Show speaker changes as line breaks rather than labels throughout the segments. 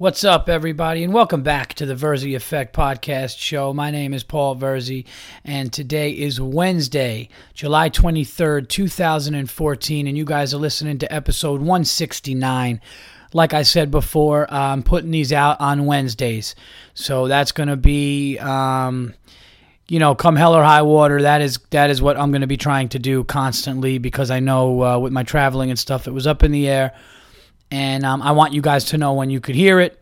What's up, everybody, and welcome back to the Verzi Effect podcast show. My name is Paul Verzi, and today is Wednesday, July 23rd, 2014, and you guys are listening to episode 169. Like I said before, I'm putting these out on Wednesdays, so that's going to be. Um, you know, come hell or high water, that is that is what I'm going to be trying to do constantly because I know uh, with my traveling and stuff, it was up in the air and um, I want you guys to know when you could hear it,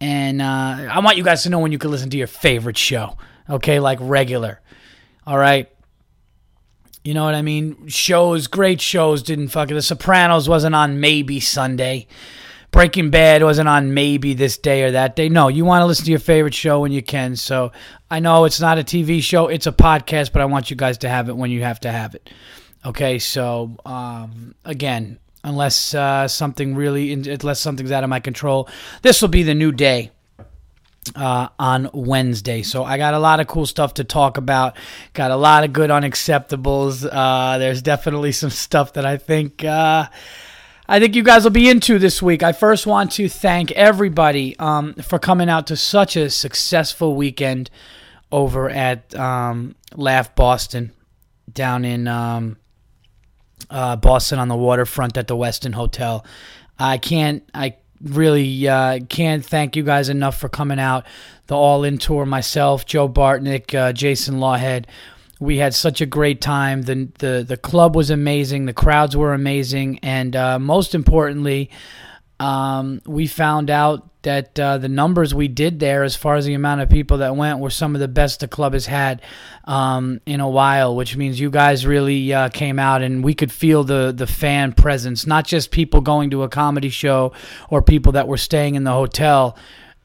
and uh, I want you guys to know when you could listen to your favorite show. Okay, like regular. All right. You know what I mean? Shows, great shows didn't fuck it. The Sopranos wasn't on maybe Sunday. Breaking Bad wasn't on maybe this day or that day. No, you want to listen to your favorite show when you can. So I know it's not a TV show, it's a podcast, but I want you guys to have it when you have to have it. Okay, so um, again, unless uh, something really, unless something's out of my control. This will be the new day. Uh, on Wednesday. So I got a lot of cool stuff to talk about. Got a lot of good unacceptables. Uh, there's definitely some stuff that I think uh, I think you guys will be into this week. I first want to thank everybody um, for coming out to such a successful weekend over at um, Laugh Boston down in um, uh, Boston on the waterfront at the Westin Hotel. I can't, I really uh, can't thank you guys enough for coming out. The All In Tour, myself, Joe Bartnick, uh, Jason Lawhead. We had such a great time. The, the, the club was amazing, the crowds were amazing, and uh, most importantly, um, we found out that uh, the numbers we did there, as far as the amount of people that went, were some of the best the club has had um, in a while. Which means you guys really uh, came out, and we could feel the the fan presence, not just people going to a comedy show or people that were staying in the hotel.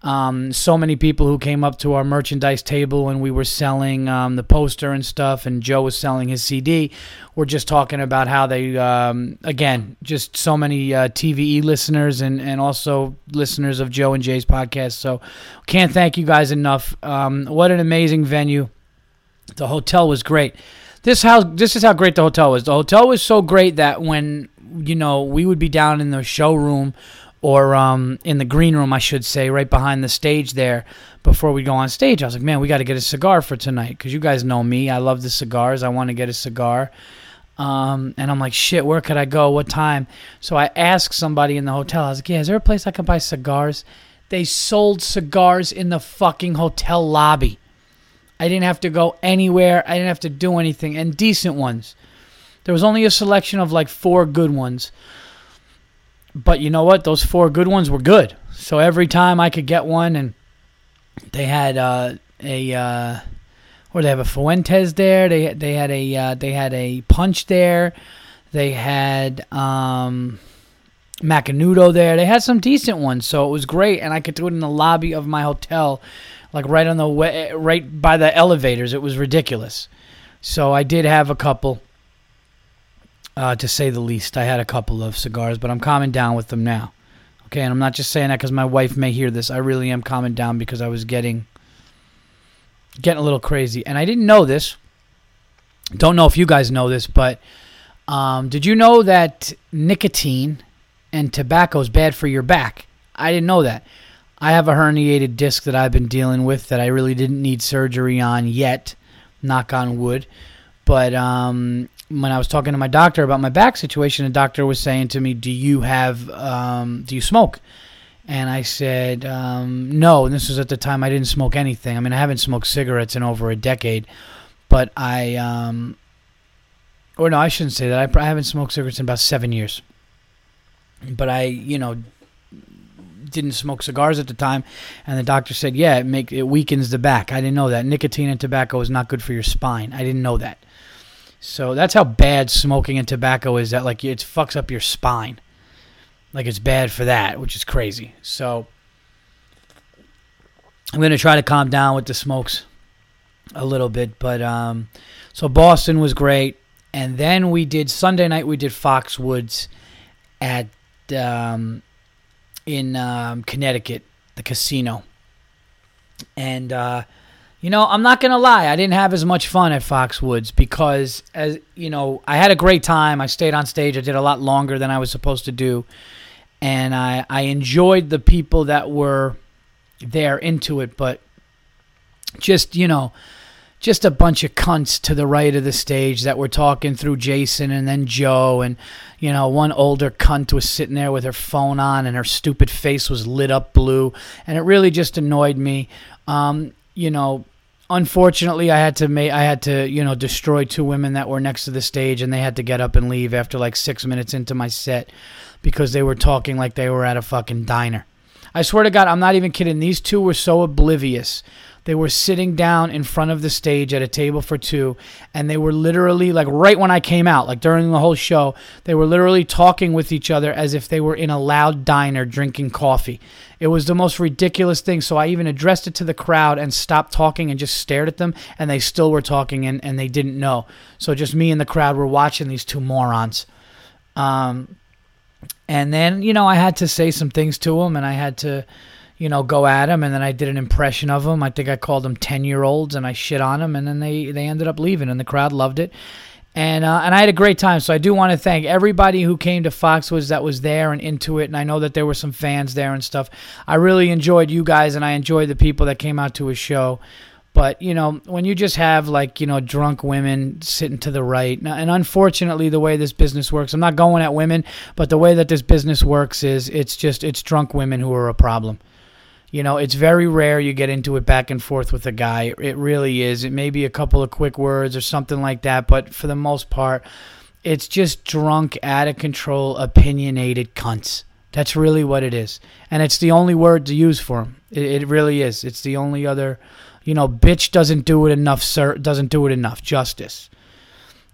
Um, so many people who came up to our merchandise table when we were selling um, the poster and stuff, and Joe was selling his CD. We're just talking about how they, um, again, just so many uh, TVE listeners and, and also listeners of Joe and Jay's podcast. So can't thank you guys enough. Um, what an amazing venue. The hotel was great. This how this is how great the hotel was. The hotel was so great that when you know we would be down in the showroom or um, in the green room, I should say, right behind the stage there. Before we go on stage, I was like, man, we got to get a cigar for tonight because you guys know me. I love the cigars. I want to get a cigar. Um, and I'm like, shit, where could I go? What time? So I asked somebody in the hotel. I was like, yeah, is there a place I can buy cigars? They sold cigars in the fucking hotel lobby. I didn't have to go anywhere. I didn't have to do anything. And decent ones. There was only a selection of like four good ones. But you know what? Those four good ones were good. So every time I could get one, and they had uh, a uh, or they have a Fuentes there. They they had a uh, they had a punch there. They had um, Macanudo there. They had some decent ones, so it was great, and I could do it in the lobby of my hotel, like right on the way, right by the elevators. It was ridiculous. So I did have a couple uh, to say the least. I had a couple of cigars, but I'm calming down with them now. Okay, and I'm not just saying that because my wife may hear this. I really am calming down because I was getting getting a little crazy, and I didn't know this. Don't know if you guys know this, but um, did you know that nicotine and tobacco is bad for your back? I didn't know that. I have a herniated disc that I've been dealing with that I really didn't need surgery on yet. Knock on wood. But um, when I was talking to my doctor about my back situation, the doctor was saying to me, "Do you have um, do you smoke?" And I said, um, "No." And this was at the time I didn't smoke anything. I mean, I haven't smoked cigarettes in over a decade, but I, um, or no, I shouldn't say that. I, I haven't smoked cigarettes in about seven years. But I, you know, didn't smoke cigars at the time, and the doctor said, "Yeah, it make it weakens the back." I didn't know that nicotine and tobacco is not good for your spine. I didn't know that. So that's how bad smoking and tobacco is. That like it fucks up your spine. Like it's bad for that, which is crazy. So I'm gonna try to calm down with the smokes a little bit. But um, so Boston was great, and then we did Sunday night. We did Foxwoods at um, in um, Connecticut, the casino, and. Uh, you know, I'm not gonna lie. I didn't have as much fun at Foxwoods because, as you know, I had a great time. I stayed on stage. I did a lot longer than I was supposed to do, and I I enjoyed the people that were there into it, but just you know just a bunch of cunts to the right of the stage that were talking through Jason and then Joe and you know one older cunt was sitting there with her phone on and her stupid face was lit up blue and it really just annoyed me um, you know unfortunately I had to make I had to you know destroy two women that were next to the stage and they had to get up and leave after like 6 minutes into my set because they were talking like they were at a fucking diner. I swear to god I'm not even kidding. These two were so oblivious they were sitting down in front of the stage at a table for two, and they were literally like right when I came out, like during the whole show, they were literally talking with each other as if they were in a loud diner drinking coffee. It was the most ridiculous thing. So I even addressed it to the crowd and stopped talking and just stared at them, and they still were talking and, and they didn't know. So just me and the crowd were watching these two morons. Um, and then, you know, I had to say some things to them, and I had to you know, go at him, and then I did an impression of him. I think I called them ten year olds, and I shit on them, and then they they ended up leaving, and the crowd loved it, and uh, and I had a great time. So I do want to thank everybody who came to Foxwoods that was there and into it, and I know that there were some fans there and stuff. I really enjoyed you guys, and I enjoyed the people that came out to a show. But you know, when you just have like you know drunk women sitting to the right, and unfortunately, the way this business works, I'm not going at women, but the way that this business works is it's just it's drunk women who are a problem. You know, it's very rare you get into it back and forth with a guy. It really is. It may be a couple of quick words or something like that, but for the most part, it's just drunk, out of control, opinionated cunts. That's really what it is. And it's the only word to use for them. It, it really is. It's the only other, you know, bitch doesn't do it enough, sir, doesn't do it enough. Justice.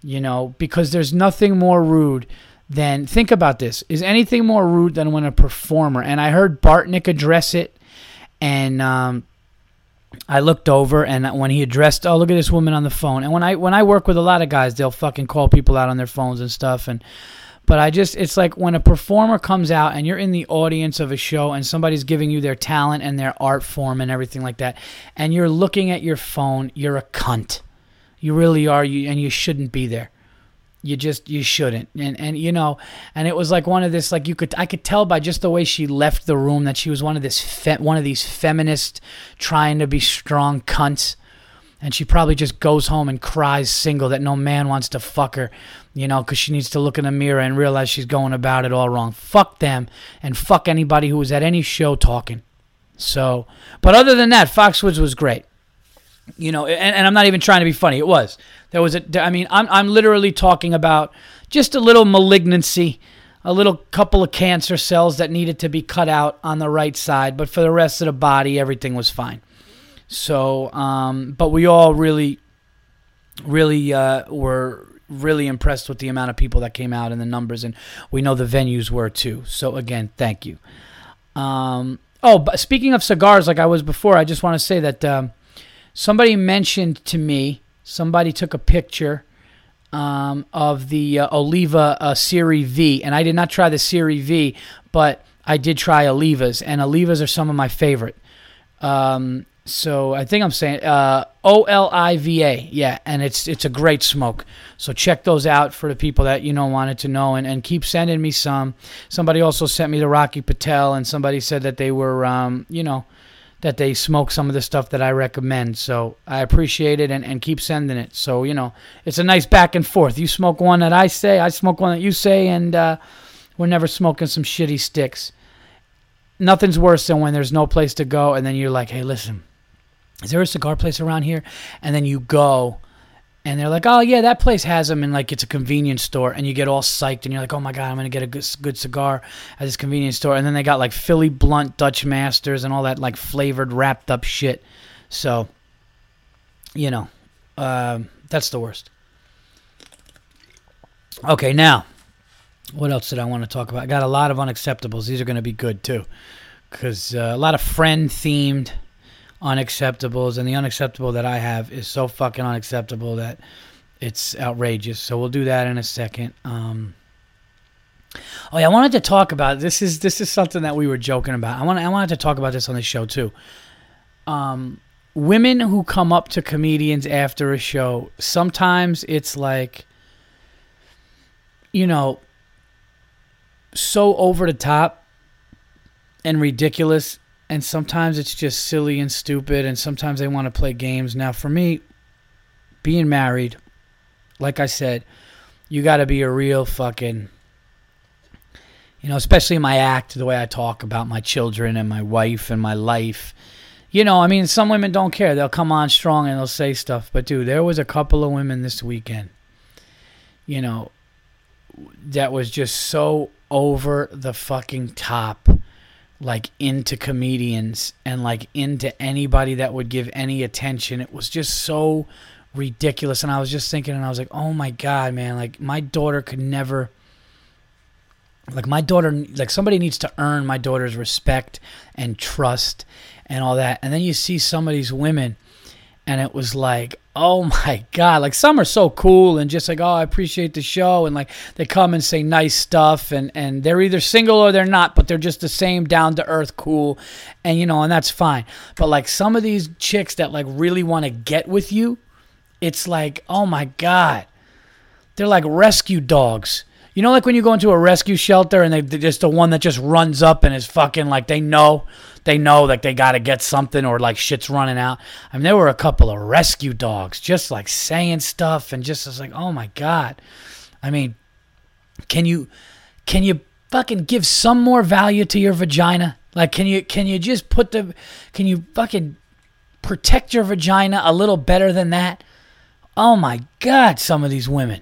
You know, because there's nothing more rude than, think about this, is anything more rude than when a performer, and I heard Bartnick address it and um, I looked over, and when he addressed, oh look at this woman on the phone. And when I when I work with a lot of guys, they'll fucking call people out on their phones and stuff. And but I just it's like when a performer comes out and you're in the audience of a show and somebody's giving you their talent and their art form and everything like that, and you're looking at your phone, you're a cunt. You really are, you and you shouldn't be there you just you shouldn't. And and you know and it was like one of this like you could i could tell by just the way she left the room that she was one of this fe- one of these feminist trying to be strong cunts. And she probably just goes home and cries single that no man wants to fuck her you know because she needs to look in the mirror and realize she's going about it all wrong. Fuck them and fuck anybody who was at any show talking. So but other than that foxwoods was great you know and, and i'm not even trying to be funny. It was. There was a i mean i'm, I'm literally talking about just a little malignancy a little couple of cancer cells that needed to be cut out on the right side but for the rest of the body everything was fine. So um, but we all really really uh, were really impressed with the amount of people that came out and the numbers and we know the venues were too. So again thank you. Um, oh but speaking of cigars like i was before i just want to say that um, somebody mentioned to me, somebody took a picture um, of the uh, Oliva uh, Serie V, and I did not try the Serie V, but I did try Olivas, and Olivas are some of my favorite. Um, so I think I'm saying uh, O L I V A, yeah, and it's it's a great smoke. So check those out for the people that you know wanted to know, and, and keep sending me some. Somebody also sent me the Rocky Patel, and somebody said that they were, um, you know, that they smoke some of the stuff that I recommend. So I appreciate it and, and keep sending it. So, you know, it's a nice back and forth. You smoke one that I say, I smoke one that you say, and uh, we're never smoking some shitty sticks. Nothing's worse than when there's no place to go and then you're like, hey, listen, is there a cigar place around here? And then you go and they're like, "Oh yeah, that place has them," and like it's a convenience store, and you get all psyched, and you're like, "Oh my god, I'm gonna get a good, good cigar at this convenience store," and then they got like Philly Blunt, Dutch Masters, and all that like flavored, wrapped up shit. So, you know, uh, that's the worst. Okay, now, what else did I want to talk about? I got a lot of unacceptables. These are gonna be good too, because uh, a lot of friend themed unacceptables, and the unacceptable that I have is so fucking unacceptable that it's outrageous. So we'll do that in a second. Um, oh yeah, I wanted to talk about this. Is this is something that we were joking about? I want I wanted to talk about this on the show too. Um, women who come up to comedians after a show, sometimes it's like, you know, so over the top and ridiculous and sometimes it's just silly and stupid and sometimes they want to play games. Now for me being married like i said you got to be a real fucking you know especially my act the way i talk about my children and my wife and my life. You know i mean some women don't care. They'll come on strong and they'll say stuff. But dude there was a couple of women this weekend you know that was just so over the fucking top like into comedians and like into anybody that would give any attention. It was just so ridiculous. And I was just thinking, and I was like, oh my God, man, like my daughter could never. Like my daughter, like somebody needs to earn my daughter's respect and trust and all that. And then you see some of these women, and it was like, oh my god like some are so cool and just like oh i appreciate the show and like they come and say nice stuff and and they're either single or they're not but they're just the same down to earth cool and you know and that's fine. But like some of these chicks that like really want to get with you it's like oh my god they're like rescue dogs. You know like when you go into a rescue shelter and they, they're just the one that just runs up and is fucking like they know they know like they got to get something or like shit's running out. I mean, there were a couple of rescue dogs just like saying stuff and just was like, oh my god. I mean, can you can you fucking give some more value to your vagina? Like, can you can you just put the can you fucking protect your vagina a little better than that? Oh my god, some of these women.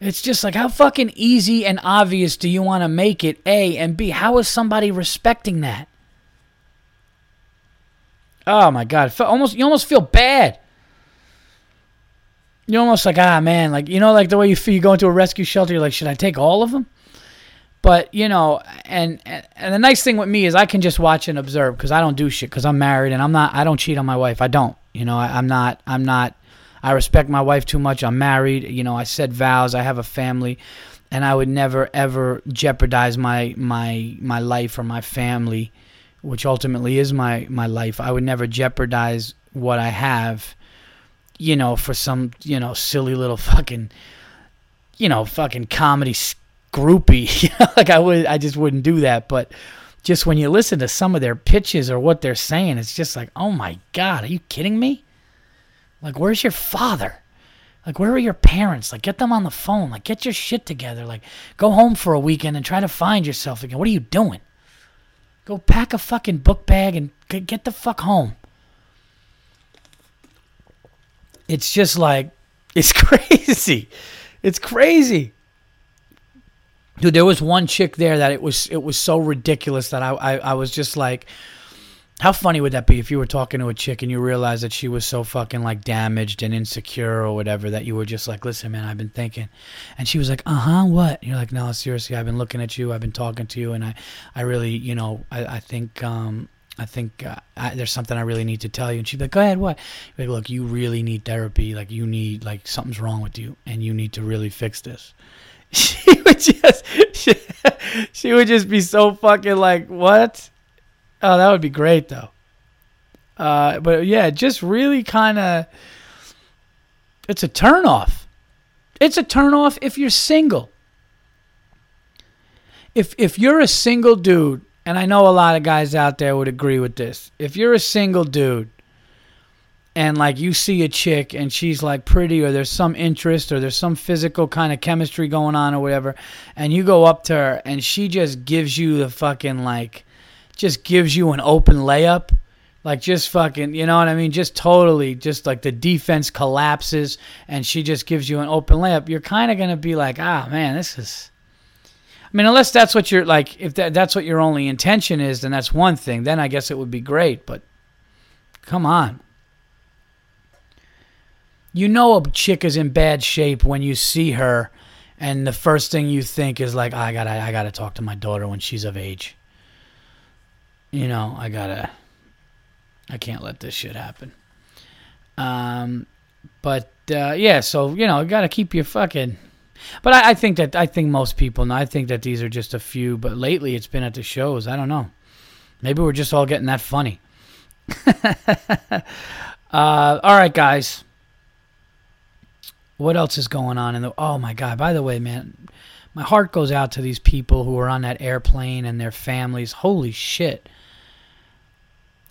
It's just like how fucking easy and obvious do you want to make it? A and B, how is somebody respecting that? Oh my god, almost you almost feel bad. You're almost like ah man, like you know, like the way you feel. You go into a rescue shelter, you're like, should I take all of them? But you know, and and the nice thing with me is I can just watch and observe because I don't do shit because I'm married and I'm not. I don't cheat on my wife. I don't. You know, I, I'm not. I'm not. I respect my wife too much. I'm married. You know, I said vows. I have a family, and I would never ever jeopardize my my my life or my family which ultimately is my my life, I would never jeopardize what I have, you know, for some you know silly little fucking, you know, fucking comedy groupie. like I would, I just wouldn't do that. But just when you listen to some of their pitches or what they're saying, it's just like, oh my god, are you kidding me? Like, where's your father? Like, where are your parents? Like, get them on the phone. Like, get your shit together. Like, go home for a weekend and try to find yourself again. What are you doing? Go pack a fucking book bag and get the fuck home. It's just like, it's crazy. It's crazy. Dude, there was one chick there that it was it was so ridiculous that I, I, I was just like, how funny would that be if you were talking to a chick and you realized that she was so fucking like damaged and insecure or whatever that you were just like, listen, man, I've been thinking, and she was like, uh huh, what? And you're like, no, seriously, I've been looking at you, I've been talking to you, and I, I really, you know, I, I think, um, I think uh, I, there's something I really need to tell you. And she'd be like, go ahead, what? Like, look, you really need therapy. Like, you need, like, something's wrong with you, and you need to really fix this. She would just, she, she would just be so fucking like, what? Oh, that would be great though. Uh, but yeah, just really kind of, it's a turnoff. It's a turnoff if you're single. If if you're a single dude, and I know a lot of guys out there would agree with this. If you're a single dude, and like you see a chick and she's like pretty or there's some interest or there's some physical kind of chemistry going on or whatever and you go up to her and she just gives you the fucking like just gives you an open layup. Like just fucking, you know what I mean? Just totally, just like the defense collapses and she just gives you an open layup. You're kind of gonna be like, ah, man, this is. I mean, unless that's what you're like, if that, that's what your only intention is, then that's one thing. Then I guess it would be great. But come on, you know a chick is in bad shape when you see her, and the first thing you think is like, oh, I gotta, I gotta talk to my daughter when she's of age you know, I gotta, I can't let this shit happen. Um, but uh, yeah, so you know, you gotta keep your fucking. But I, I think that I think most people, and I think that these are just a few. But lately, it's been at the shows. I don't know. Maybe we're just all getting that funny. uh, all right, guys. What else is going on the? Oh my god! By the way, man, my heart goes out to these people who are on that airplane and their families. Holy shit.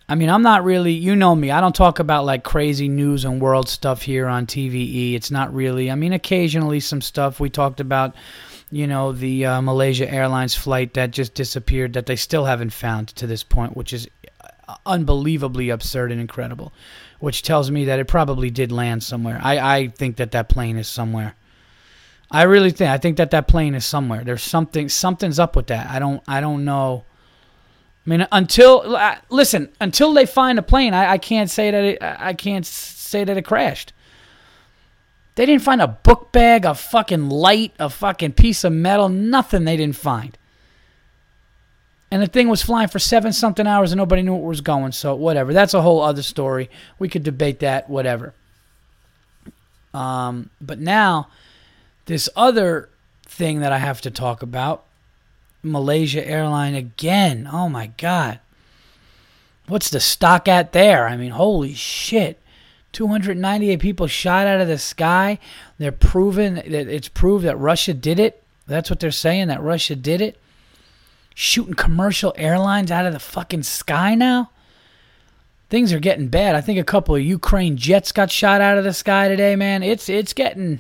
I mean, I'm not really, you know me, I don't talk about like crazy news and world stuff here on TVE. It's not really, I mean, occasionally some stuff we talked about, you know, the uh, Malaysia Airlines flight that just disappeared that they still haven't found to this point, which is unbelievably absurd and incredible, which tells me that it probably did land somewhere. I, I think that that plane is somewhere. I really think I think that that plane is somewhere. There's something something's up with that. I don't I don't know. I mean, until uh, listen, until they find a plane, I, I can't say that it, I can't say that it crashed. They didn't find a book bag, a fucking light, a fucking piece of metal, nothing they didn't find. And the thing was flying for seven something hours and nobody knew where it was going. So whatever. That's a whole other story. We could debate that, whatever. Um, but now, this other thing that I have to talk about Malaysia airline again. Oh my God. What's the stock at there? I mean, holy shit. 298 people shot out of the sky. They're proven that it's proved that Russia did it. That's what they're saying, that Russia did it. Shooting commercial airlines out of the fucking sky now. Things are getting bad. I think a couple of Ukraine jets got shot out of the sky today, man. It's it's getting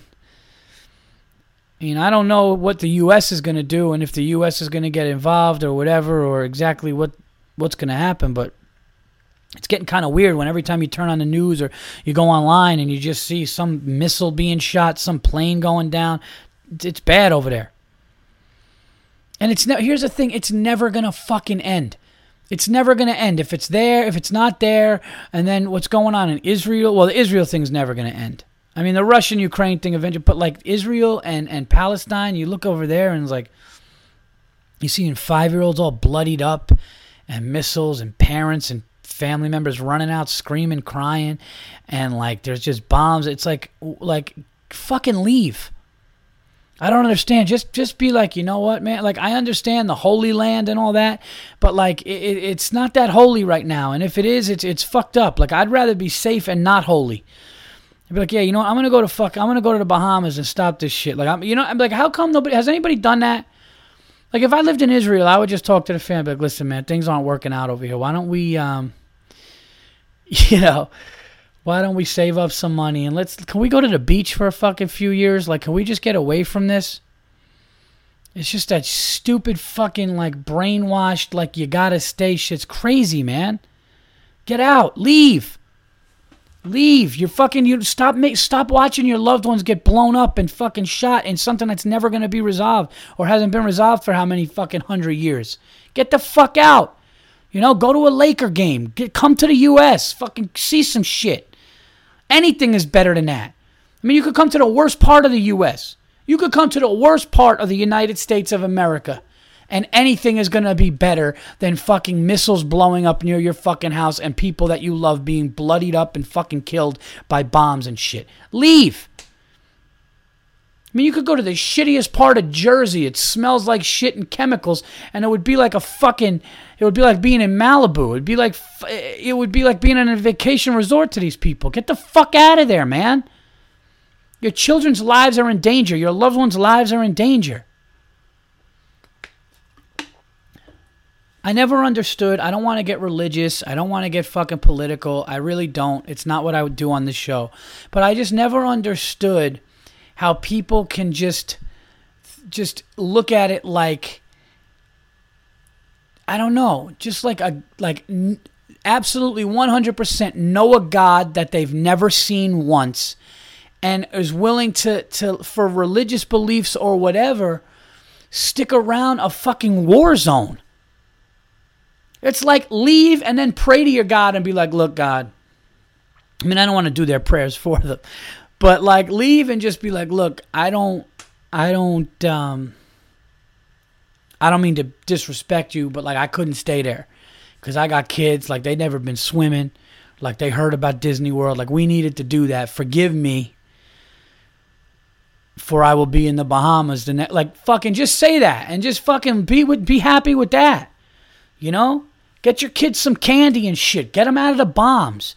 I mean, I don't know what the U.S. is going to do and if the U.S. is going to get involved or whatever or exactly what what's going to happen, but it's getting kind of weird when every time you turn on the news or you go online and you just see some missile being shot, some plane going down. It's bad over there. And it's ne- here's the thing, it's never going to fucking end. It's never going to end. If it's there, if it's not there, and then what's going on in Israel, well, the Israel thing's never going to end. I mean, the Russian Ukraine thing eventually, but like Israel and, and Palestine, you look over there and it's like, you see five year olds all bloodied up and missiles and parents and family members running out screaming, crying, and like there's just bombs. It's like, like, fucking leave. I don't understand. Just just be like, you know what, man? Like I understand the Holy Land and all that, but like it, it's not that holy right now. And if it is, it's it's fucked up. Like I'd rather be safe and not holy. I'd be like, yeah, you know, what? I'm gonna go to fuck. I'm gonna go to the Bahamas and stop this shit. Like, I'm, you know, I'm like, how come nobody has anybody done that? Like, if I lived in Israel, I would just talk to the family, like, listen, man, things aren't working out over here. Why don't we, um, you know, why don't we save up some money and let's? Can we go to the beach for a fucking few years? Like, can we just get away from this? It's just that stupid fucking like brainwashed, like you gotta stay shit's crazy, man. Get out, leave. Leave. You're fucking you stop make stop watching your loved ones get blown up and fucking shot in something that's never gonna be resolved or hasn't been resolved for how many fucking hundred years. Get the fuck out. You know, go to a Laker game. Get come to the US. Fucking see some shit. Anything is better than that. I mean you could come to the worst part of the US. You could come to the worst part of the United States of America and anything is going to be better than fucking missiles blowing up near your fucking house and people that you love being bloodied up and fucking killed by bombs and shit. Leave. I mean, you could go to the shittiest part of Jersey. It smells like shit and chemicals, and it would be like a fucking. It would be like being in Malibu. It'd be like. It would be like being in a vacation resort to these people. Get the fuck out of there, man. Your children's lives are in danger. Your loved ones' lives are in danger. I never understood. I don't want to get religious. I don't want to get fucking political. I really don't. It's not what I would do on this show. But I just never understood how people can just just look at it like I don't know, just like a like absolutely 100% know a god that they've never seen once and is willing to to for religious beliefs or whatever stick around a fucking war zone. It's like leave and then pray to your God and be like, look, God. I mean, I don't want to do their prayers for them, but like leave and just be like, look, I don't, I don't, um, I don't mean to disrespect you, but like I couldn't stay there because I got kids. Like they never been swimming. Like they heard about Disney World. Like we needed to do that. Forgive me. For I will be in the Bahamas. The ne-. like fucking just say that and just fucking be with, be happy with that. You know? Get your kids some candy and shit. Get them out of the bombs.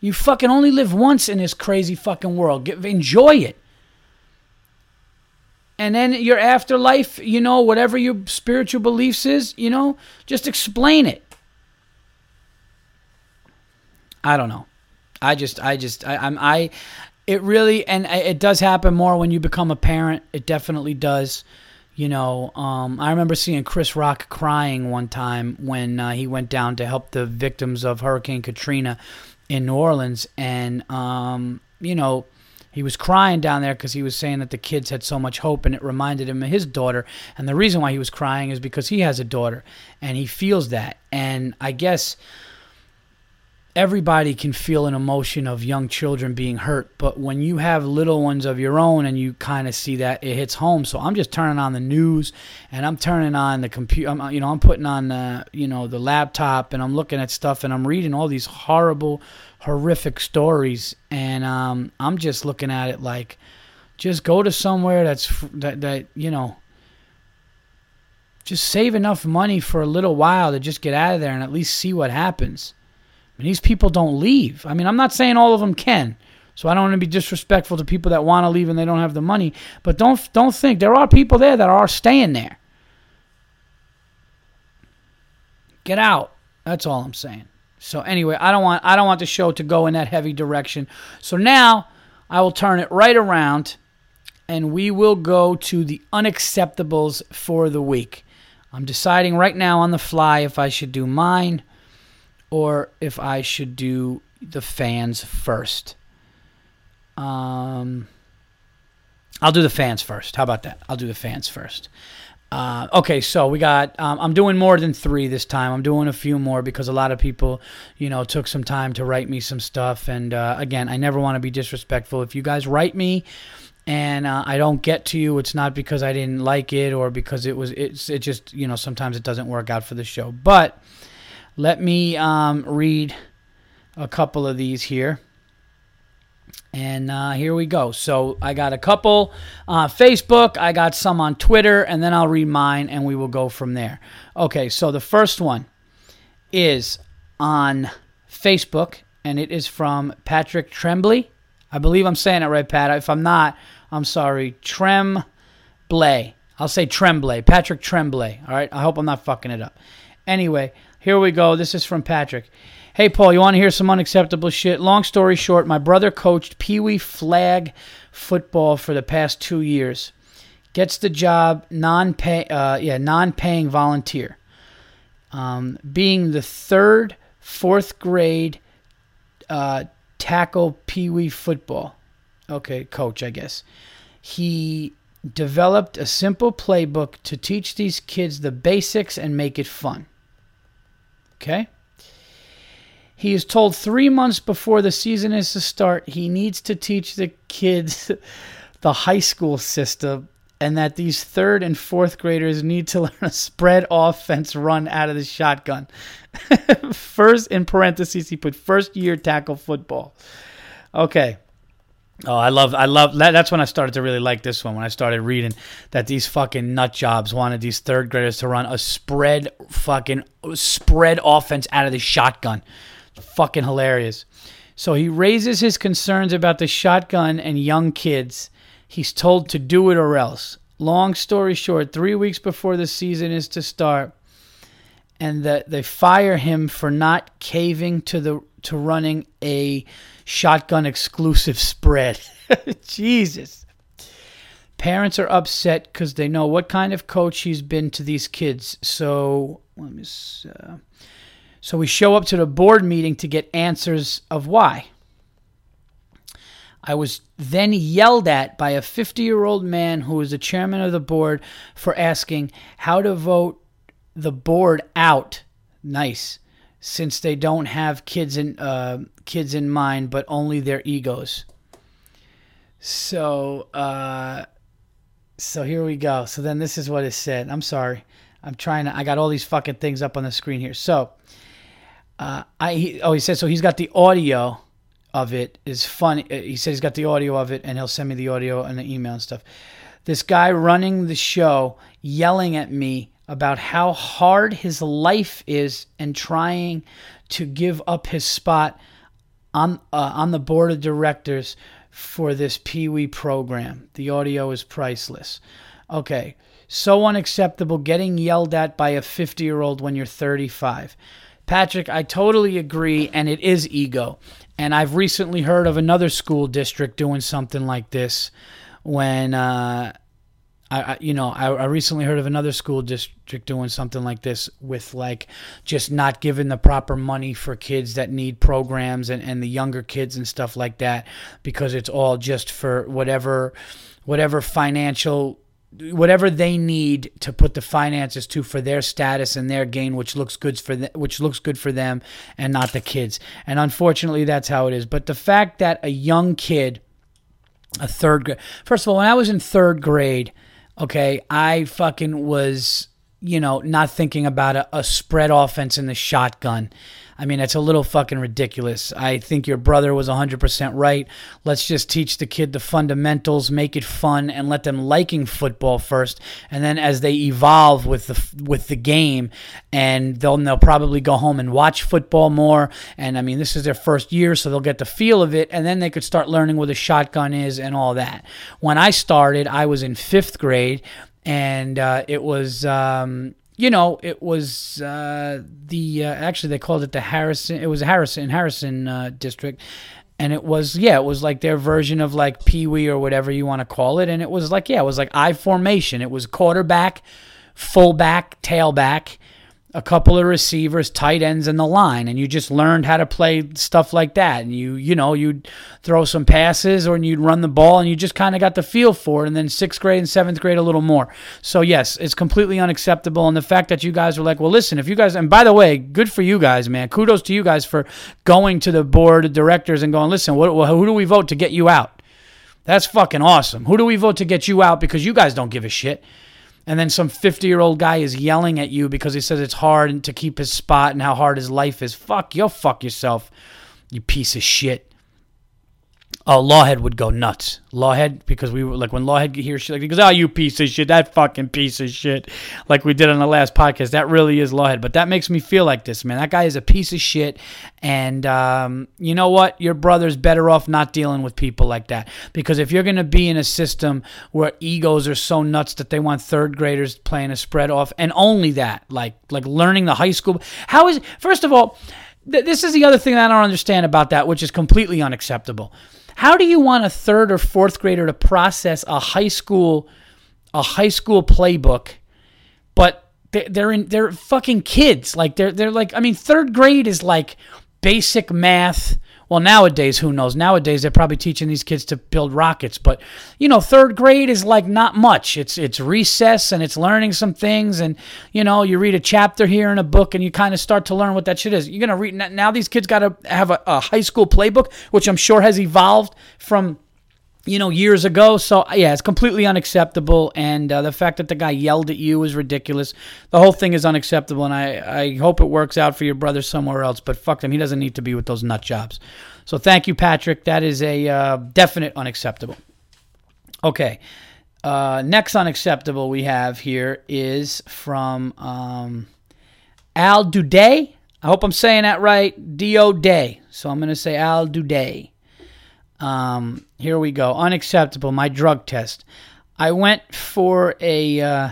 You fucking only live once in this crazy fucking world. Get, enjoy it. and then your afterlife, you know, whatever your spiritual beliefs is, you know, just explain it. I don't know. I just, I just, I, I'm, I, it really, and it does happen more when you become a parent. It definitely does. You know, um, I remember seeing Chris Rock crying one time when uh, he went down to help the victims of Hurricane Katrina in New Orleans, and um, you know, he was crying down there because he was saying that the kids had so much hope, and it reminded him of his daughter. And the reason why he was crying is because he has a daughter, and he feels that. And I guess everybody can feel an emotion of young children being hurt, but when you have little ones of your own and you kind of see that, it hits home. So I'm just turning on the news and I'm turning on the computer. I'm, you know, I'm putting on the, you know, the laptop and I'm looking at stuff and I'm reading all these horrible, horrific stories, and um, I'm just looking at it like, just go to somewhere that's that that you know. Just save enough money for a little while to just get out of there and at least see what happens and these people don't leave. I mean, I'm not saying all of them can. So I don't want to be disrespectful to people that want to leave and they don't have the money, but don't don't think there are people there that are staying there. Get out. That's all I'm saying. So anyway, I don't want I don't want the show to go in that heavy direction. So now I will turn it right around and we will go to the unacceptables for the week. I'm deciding right now on the fly if I should do mine or if I should do the fans first. Um, I'll do the fans first. How about that? I'll do the fans first. Uh, okay, so we got. Um, I'm doing more than three this time. I'm doing a few more because a lot of people, you know, took some time to write me some stuff. And uh, again, I never want to be disrespectful. If you guys write me and uh, I don't get to you, it's not because I didn't like it or because it was. It's it just you know sometimes it doesn't work out for the show, but let me um, read a couple of these here. And uh, here we go. So I got a couple uh, Facebook, I got some on Twitter, and then I'll read mine and we will go from there. Okay, so the first one is on Facebook, and it is from Patrick Tremblay. I believe I'm saying it right, Pat. If I'm not, I'm sorry. Tremblay. I'll say Tremblay. Patrick Tremblay. All right. I hope I'm not fucking it up. Anyway, here we go. This is from Patrick. Hey, Paul, you want to hear some unacceptable shit? Long story short, my brother coached Pee Wee flag football for the past two years. Gets the job non-pay, uh, yeah, non-paying volunteer. Um, being the third, fourth grade uh, tackle Pee Wee football. Okay, coach, I guess. He developed a simple playbook to teach these kids the basics and make it fun. Okay? He is told three months before the season is to start he needs to teach the kids the high school system and that these third and fourth graders need to learn a spread offense run out of the shotgun. first, in parentheses, he put first year tackle football. Okay. Oh, I love, I love that. That's when I started to really like this one. When I started reading that these fucking nut jobs wanted these third graders to run a spread, fucking spread offense out of the shotgun. Fucking hilarious. So he raises his concerns about the shotgun and young kids. He's told to do it or else. Long story short, three weeks before the season is to start, and that they fire him for not caving to the to running a shotgun exclusive spread. Jesus. Parents are upset because they know what kind of coach he's been to these kids. So let me. Uh, so we show up to the board meeting to get answers of why. I was then yelled at by a 50 year old man who was the chairman of the board for asking how to vote the board out. Nice since they don't have kids in uh, kids in mind, but only their egos. So, uh, so here we go. So then this is what it said. I'm sorry. I'm trying to. I got all these fucking things up on the screen here. So, uh, I he, oh he said so he's got the audio of it is funny. Uh, he said he's got the audio of it and he'll send me the audio and the email and stuff. This guy running the show yelling at me about how hard his life is and trying to give up his spot on uh, on the board of directors for this Pee Wee program. The audio is priceless. Okay. So unacceptable getting yelled at by a 50 year old when you're 35. Patrick, I totally agree, and it is ego. And I've recently heard of another school district doing something like this when uh, I, I, you know, I, I recently heard of another school district doing something like this with like just not giving the proper money for kids that need programs and, and the younger kids and stuff like that because it's all just for whatever whatever financial whatever they need to put the finances to for their status and their gain which looks good for them, which looks good for them and not the kids. And unfortunately that's how it is. But the fact that a young kid a third grade first of all when i was in third grade Okay, I fucking was, you know, not thinking about a, a spread offense in the shotgun. I mean, it's a little fucking ridiculous. I think your brother was 100% right. Let's just teach the kid the fundamentals, make it fun, and let them liking football first. And then as they evolve with the with the game, and they'll they'll probably go home and watch football more. And I mean, this is their first year, so they'll get the feel of it, and then they could start learning what a shotgun is and all that. When I started, I was in fifth grade, and uh, it was. Um, you know, it was uh, the uh, actually they called it the Harrison. It was Harrison Harrison uh, district, and it was yeah, it was like their version of like Pee Wee or whatever you want to call it, and it was like yeah, it was like I formation. It was quarterback, fullback, tailback, a couple of receivers, tight ends, and the line, and you just learned how to play stuff like that. And you, you know, you'd throw some passes or you'd run the ball, and you just kind of got the feel for it. And then sixth grade and seventh grade, a little more. So yes, it's completely unacceptable. And the fact that you guys were like, well, listen, if you guys, and by the way, good for you guys, man. Kudos to you guys for going to the board of directors and going, listen, what, who do we vote to get you out? That's fucking awesome. Who do we vote to get you out because you guys don't give a shit? And then some 50 year old guy is yelling at you because he says it's hard to keep his spot and how hard his life is. Fuck, you'll fuck yourself, you piece of shit. Oh, Lawhead would go nuts. Lawhead, because we were like when Lawhead hears shit, like goes, "Oh, you piece of shit, that fucking piece of shit," like we did on the last podcast. That really is Lawhead, but that makes me feel like this, man. That guy is a piece of shit, and um, you know what? Your brother's better off not dealing with people like that because if you're gonna be in a system where egos are so nuts that they want third graders playing a spread off, and only that, like like learning the high school. How is first of all, th- this is the other thing that I don't understand about that, which is completely unacceptable how do you want a third or fourth grader to process a high school a high school playbook, but they're in they're fucking kids. Like they're they're like I mean third grade is like basic math well, nowadays, who knows? Nowadays, they're probably teaching these kids to build rockets. But you know, third grade is like not much. It's it's recess and it's learning some things, and you know, you read a chapter here in a book, and you kind of start to learn what that shit is. You're gonna read now. These kids got to have a, a high school playbook, which I'm sure has evolved from you know, years ago. So, yeah, it's completely unacceptable. And uh, the fact that the guy yelled at you is ridiculous. The whole thing is unacceptable. And I, I hope it works out for your brother somewhere else. But fuck him. He doesn't need to be with those nut jobs. So, thank you, Patrick. That is a uh, definite unacceptable. Okay. Uh, next unacceptable we have here is from um, Al Duday. I hope I'm saying that right. D O Day. So I'm going to say Al Duday. Um, here we go. Unacceptable. My drug test. I went for a uh,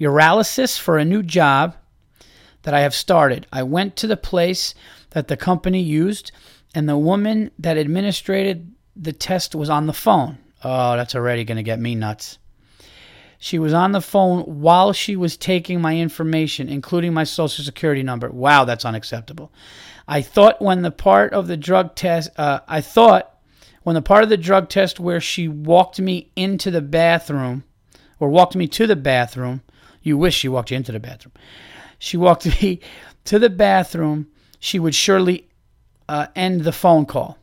urologist for a new job that I have started. I went to the place that the company used, and the woman that administrated the test was on the phone. Oh, that's already going to get me nuts. She was on the phone while she was taking my information, including my social security number. Wow, that's unacceptable. I thought when the part of the drug test, uh, I thought when the part of the drug test where she walked me into the bathroom or walked me to the bathroom, you wish she walked you into the bathroom. She walked me to the bathroom, she would surely uh, end the phone call.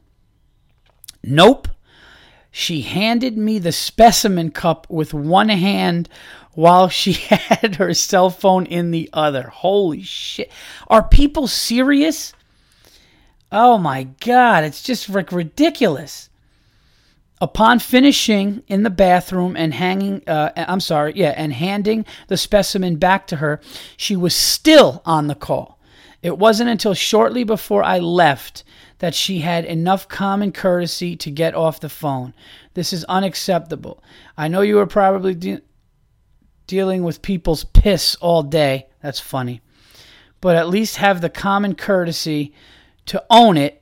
Nope. She handed me the specimen cup with one hand while she had her cell phone in the other. Holy shit. Are people serious? Oh my God. It's just like ridiculous. Upon finishing in the bathroom and hanging, uh, I'm sorry, yeah, and handing the specimen back to her, she was still on the call. It wasn't until shortly before I left that she had enough common courtesy to get off the phone. This is unacceptable. I know you were probably. De- dealing with people's piss all day. That's funny. But at least have the common courtesy to own it.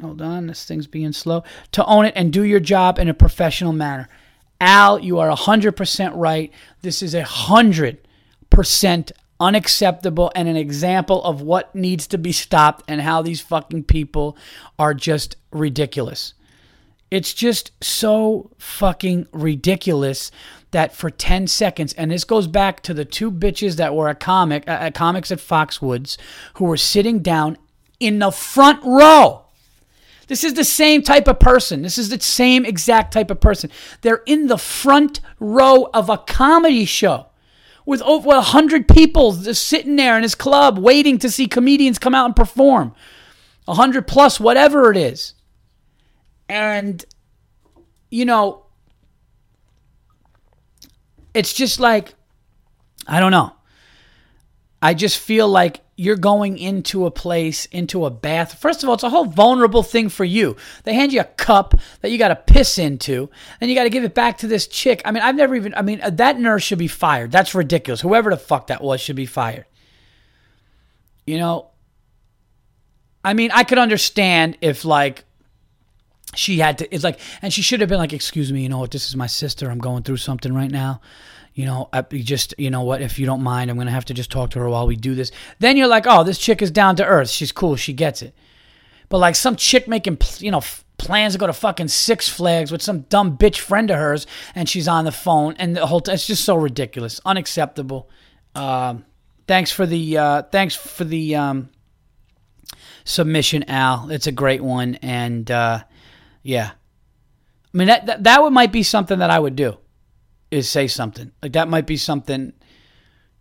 Hold on, this thing's being slow. To own it and do your job in a professional manner. Al, you are 100% right. This is a 100% unacceptable and an example of what needs to be stopped and how these fucking people are just ridiculous. It's just so fucking ridiculous that for 10 seconds, and this goes back to the two bitches that were at comic comics at Foxwoods who were sitting down in the front row. This is the same type of person. This is the same exact type of person. They're in the front row of a comedy show with over 100 people just sitting there in his club waiting to see comedians come out and perform. 100 plus, whatever it is. And, you know, it's just like, I don't know. I just feel like you're going into a place, into a bath. First of all, it's a whole vulnerable thing for you. They hand you a cup that you got to piss into, and you got to give it back to this chick. I mean, I've never even, I mean, uh, that nurse should be fired. That's ridiculous. Whoever the fuck that was should be fired. You know, I mean, I could understand if, like, she had to, it's like, and she should have been like, excuse me, you know what, this is my sister. I'm going through something right now you know, just, you know what, if you don't mind, I'm going to have to just talk to her while we do this. Then you're like, oh, this chick is down to earth. She's cool. She gets it. But like some chick making, you know, plans to go to fucking Six Flags with some dumb bitch friend of hers and she's on the phone and the whole, t- it's just so ridiculous. Unacceptable. Um, thanks for the, uh, thanks for the, um, submission, Al. It's a great one. And, uh, yeah. I mean, that, that, that might be something that I would do is say something. Like that might be something.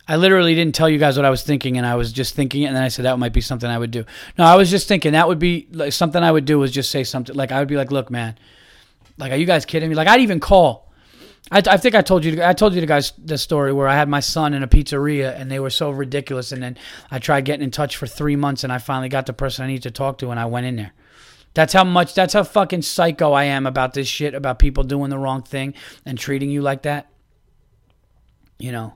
I literally didn't tell you guys what I was thinking, and I was just thinking and then I said that might be something I would do. No, I was just thinking that would be like something I would do was just say something. Like I would be like, "Look, man, like, are you guys kidding me?" Like I'd even call. I, I think I told you. I told you the guys the story where I had my son in a pizzeria, and they were so ridiculous. And then I tried getting in touch for three months, and I finally got the person I need to talk to, and I went in there. That's how much, that's how fucking psycho I am about this shit, about people doing the wrong thing and treating you like that. You know,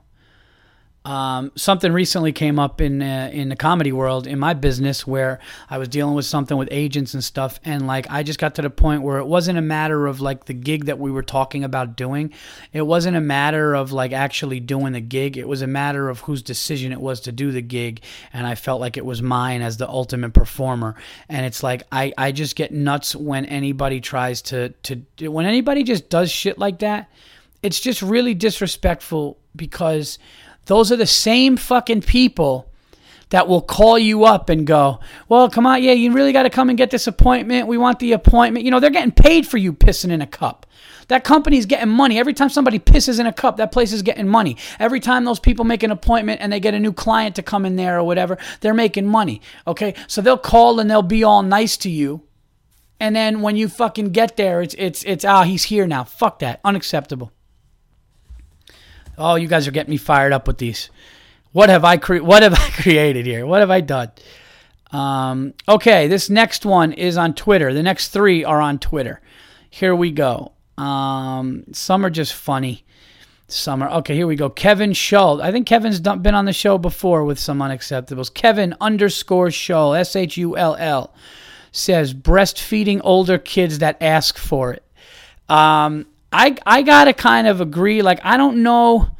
um, something recently came up in uh, in the comedy world in my business where I was dealing with something with agents and stuff, and like I just got to the point where it wasn't a matter of like the gig that we were talking about doing. It wasn't a matter of like actually doing the gig. It was a matter of whose decision it was to do the gig, and I felt like it was mine as the ultimate performer. And it's like I I just get nuts when anybody tries to to when anybody just does shit like that. It's just really disrespectful because those are the same fucking people that will call you up and go, Well, come on, yeah, you really got to come and get this appointment. We want the appointment. You know, they're getting paid for you pissing in a cup. That company's getting money. Every time somebody pisses in a cup, that place is getting money. Every time those people make an appointment and they get a new client to come in there or whatever, they're making money. Okay? So they'll call and they'll be all nice to you. And then when you fucking get there, it's it's it's ah, he's here now. Fuck that. Unacceptable. Oh, you guys are getting me fired up with these. What have I cre- What have I created here? What have I done? Um, okay, this next one is on Twitter. The next three are on Twitter. Here we go. Um, some are just funny. Some are okay. Here we go. Kevin Shull. I think Kevin's been on the show before with some unacceptables. Kevin underscore Shull. S H U L L says breastfeeding older kids that ask for it. Um, I I gotta kind of agree. Like I don't know.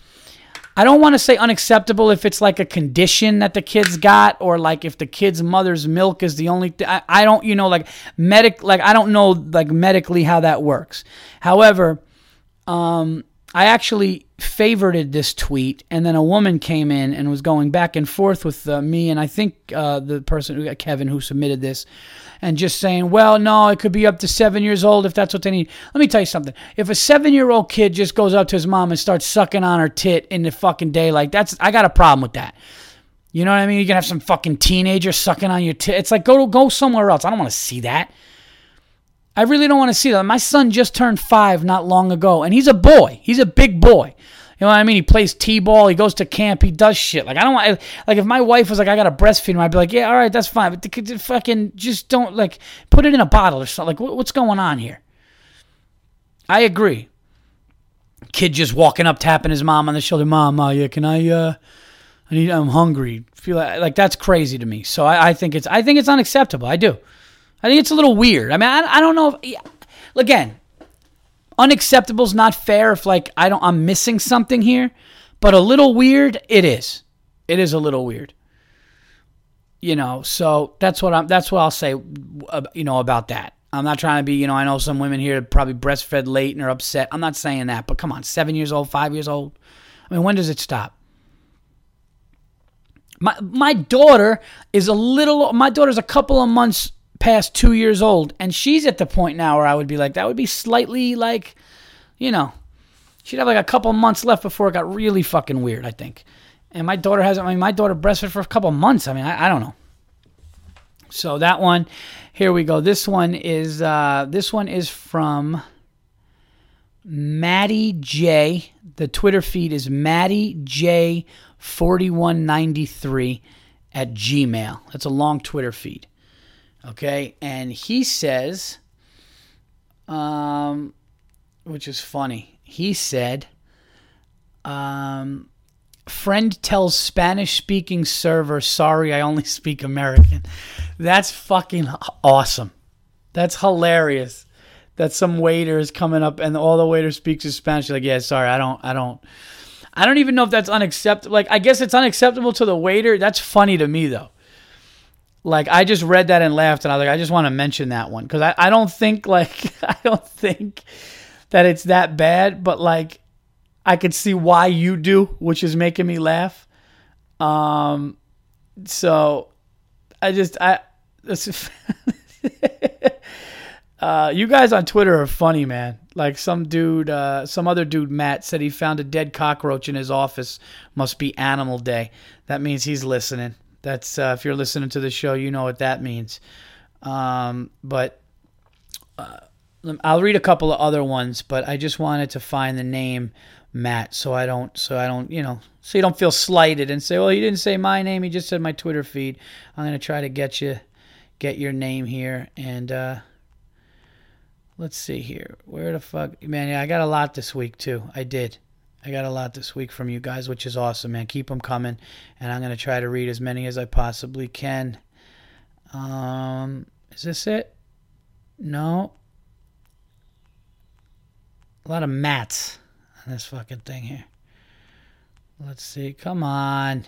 I don't want to say unacceptable if it's like a condition that the kids got or like if the kid's mother's milk is the only th- I, I don't you know like medic like I don't know like medically how that works. However, um I actually favorited this tweet, and then a woman came in and was going back and forth with uh, me, and I think uh, the person, who, Kevin, who submitted this, and just saying, well, no, it could be up to seven years old if that's what they need. Let me tell you something. If a seven year old kid just goes up to his mom and starts sucking on her tit in the fucking day, like that's I got a problem with that. You know what I mean? You can have some fucking teenager sucking on your tit. It's like go go somewhere else. I don't want to see that. I really don't want to see that. My son just turned five not long ago, and he's a boy. He's a big boy. You know what I mean? He plays t-ball. He goes to camp. He does shit. Like I don't want. Like if my wife was like, "I got to breastfeed him," I'd be like, "Yeah, all right, that's fine." But the, fucking just don't like put it in a bottle or something. Like what's going on here? I agree. kid just walking up, tapping his mom on the shoulder. Mom, uh, yeah, can I? Uh, I need. I'm hungry. Feel like, like that's crazy to me. So I, I think it's. I think it's unacceptable. I do. I think it's a little weird. I mean, I, I don't know. If. Again, unacceptable is not fair. If like I don't, I'm missing something here. But a little weird, it is. It is a little weird. You know, so that's what I'm. That's what I'll say. uh, You know about that. I'm not trying to be. You know, I know some women here probably breastfed late and are upset. I'm not saying that. But come on, seven years old, five years old. I mean, when does it stop? My my daughter is a little. My daughter's a couple of months past two years old, and she's at the point now where I would be like, that would be slightly like, you know, she'd have like a couple months left before it got really fucking weird. I think. And my daughter hasn't. I mean, my daughter breastfed for a couple months. I mean, I, I don't know. So that one, here we go. This one is uh, this one is from Maddie J. The Twitter feed is Maddie J. Forty one ninety three at Gmail. That's a long Twitter feed. Okay, and he says, um, which is funny. He said, um, friend tells Spanish speaking server, sorry, I only speak American. That's fucking awesome. That's hilarious. That some waiter is coming up and all the waiter speaks in Spanish. You're like, yeah, sorry, I don't, I don't, I don't even know if that's unacceptable. Like, I guess it's unacceptable to the waiter. That's funny to me though. Like, I just read that and laughed, and I was like, I just want to mention that one because I, I don't think like I don't think that it's that bad, but like I could see why you do, which is making me laugh. Um, so I just I uh, you guys on Twitter are funny, man. Like some dude, uh, some other dude, Matt said he found a dead cockroach in his office. Must be Animal Day. That means he's listening. That's uh, if you're listening to the show, you know what that means. Um, but uh, I'll read a couple of other ones, but I just wanted to find the name Matt, so I don't, so I don't, you know, so you don't feel slighted and say, well, he didn't say my name, he just said my Twitter feed. I'm gonna try to get you, get your name here, and uh, let's see here, where the fuck, man, yeah, I got a lot this week too. I did. I got a lot this week from you guys, which is awesome, man. Keep them coming, and I'm gonna try to read as many as I possibly can. Um, is this it? No. A lot of mats on this fucking thing here. Let's see. Come on.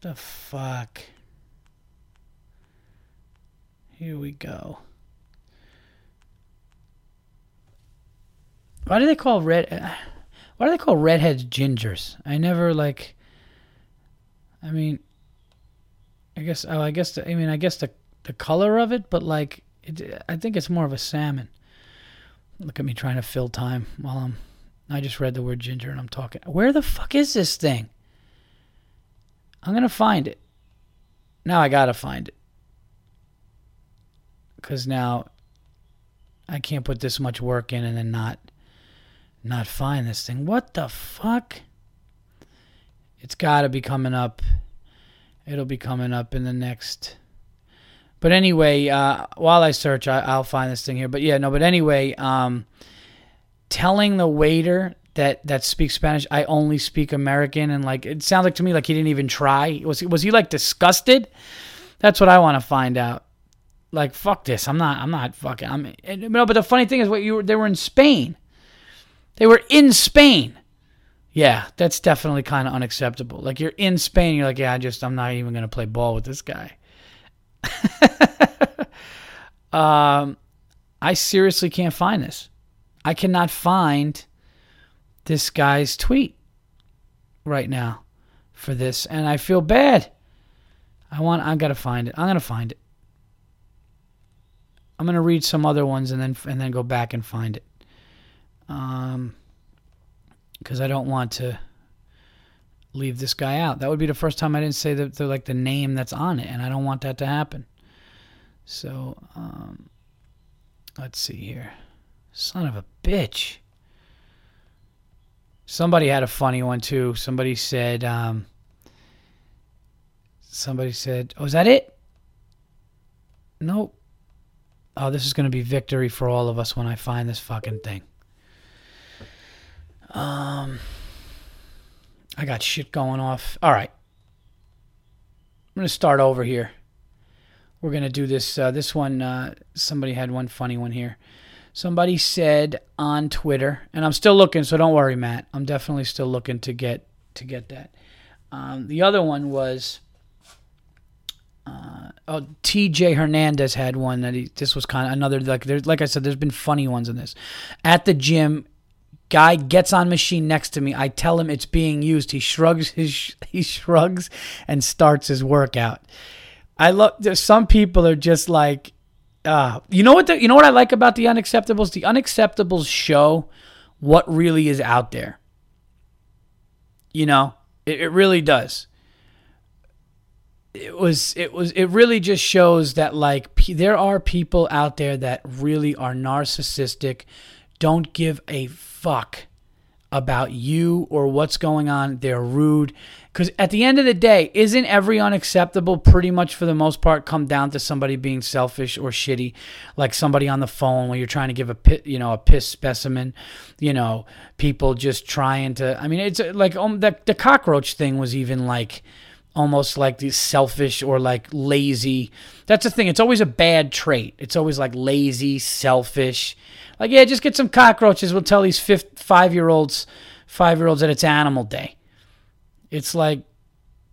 The fuck. Here we go. Why do they call red? Uh, why do they call redheads gingers? I never like. I mean, I guess. Oh, I guess. The, I mean, I guess the the color of it, but like, it, I think it's more of a salmon. Look at me trying to fill time while I'm. I just read the word ginger and I'm talking. Where the fuck is this thing? I'm gonna find it. Now I gotta find it. Cause now I can't put this much work in and then not not find this thing. What the fuck? It's gotta be coming up. It'll be coming up in the next but anyway, uh, while I search, I, will find this thing here. But yeah, no. But anyway, um, telling the waiter that that speaks Spanish, I only speak American, and like it sounds like to me like he didn't even try. Was he was he like disgusted? That's what I want to find out. Like fuck this, I'm not. I'm not fucking. I'm. No, but the funny thing is, what you were, they were in Spain. They were in Spain. Yeah, that's definitely kind of unacceptable. Like you're in Spain, you're like, yeah, I just I'm not even gonna play ball with this guy. um, I seriously can't find this. I cannot find this guy's tweet right now for this, and I feel bad. I want. I gotta find it. I'm gonna find it. I'm gonna read some other ones and then and then go back and find it. Um, because I don't want to leave this guy out. That would be the first time I didn't say the, the like the name that's on it, and I don't want that to happen. So, um, let's see here. Son of a bitch. Somebody had a funny one too. Somebody said, um, somebody said, "Oh, is that it?" Nope. Oh, this is going to be victory for all of us when I find this fucking thing. Um, I got shit going off. All right. I'm to start over here. We're to do this. Uh, this one, uh, somebody had one funny one here. Somebody said on Twitter, and I'm still looking, so don't worry, Matt. I'm definitely still looking to get to get that. Um, the other one was uh, oh, T.J. Hernandez had one that he. This was kind of another like there's like I said. There's been funny ones in this. At the gym, guy gets on machine next to me. I tell him it's being used. He shrugs his he shrugs and starts his workout. I love. There's some people are just like, uh, you know what? The, you know what I like about the unacceptables. The unacceptables show what really is out there. You know, it, it really does it was it was it really just shows that like p- there are people out there that really are narcissistic don't give a fuck about you or what's going on they're rude because at the end of the day isn't every unacceptable pretty much for the most part come down to somebody being selfish or shitty like somebody on the phone when you're trying to give a pit you know a piss specimen you know people just trying to i mean it's like um, the, the cockroach thing was even like almost like these selfish or like lazy. That's the thing. It's always a bad trait. It's always like lazy, selfish. Like, yeah, just get some cockroaches. We'll tell these five year olds, five year olds that it's Animal Day. It's like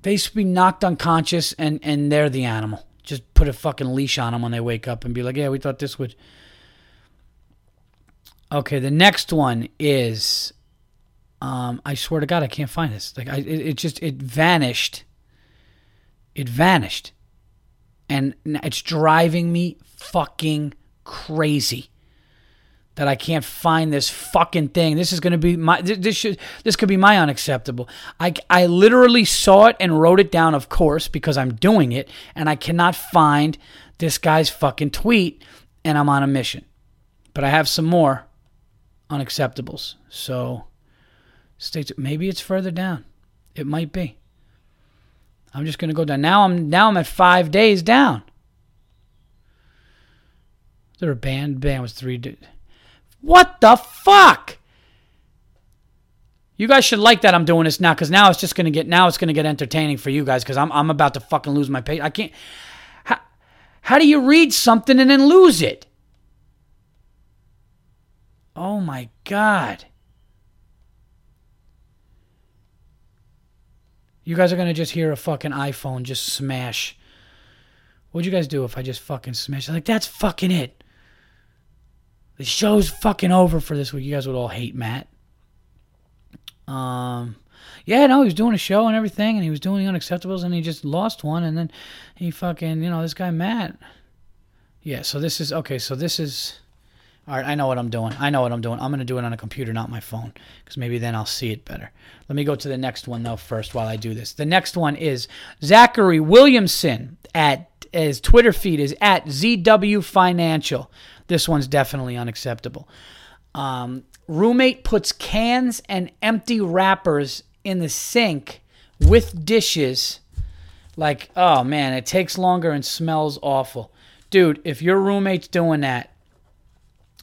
they should be knocked unconscious and and they're the animal. Just put a fucking leash on them when they wake up and be like, yeah, we thought this would. Okay, the next one is, um, I swear to God, I can't find this. Like, I it, it just it vanished it vanished. And it's driving me fucking crazy that I can't find this fucking thing. This is going to be my this should this could be my unacceptable. I I literally saw it and wrote it down of course because I'm doing it and I cannot find this guy's fucking tweet and I'm on a mission. But I have some more unacceptables. So maybe it's further down. It might be. I'm just going to go down. Now I'm now I'm at five days down. There a band? Band was three. Days. What the fuck? You guys should like that I'm doing this now because now it's just gonna get now it's gonna get entertaining for you guys because I'm I'm about to fucking lose my page. I can't. How, how do you read something and then lose it? Oh my god. You guys are gonna just hear a fucking iPhone just smash. What'd you guys do if I just fucking smash? Like that's fucking it. The show's fucking over for this week. You guys would all hate Matt. Um, yeah, no, he was doing a show and everything, and he was doing the unacceptables, and he just lost one, and then he fucking, you know, this guy Matt. Yeah, so this is okay. So this is all right, I know what I'm doing. I know what I'm doing. I'm to do it on a computer, not my phone, because maybe then I'll see it better. Let me go to the next one, though, first while I do this. The next one is Zachary Williamson at his Twitter feed is at ZW Financial. This one's definitely unacceptable. Um, roommate puts cans and empty wrappers in the sink with dishes. Like, oh man, it takes longer and smells awful. Dude, if your roommate's doing that,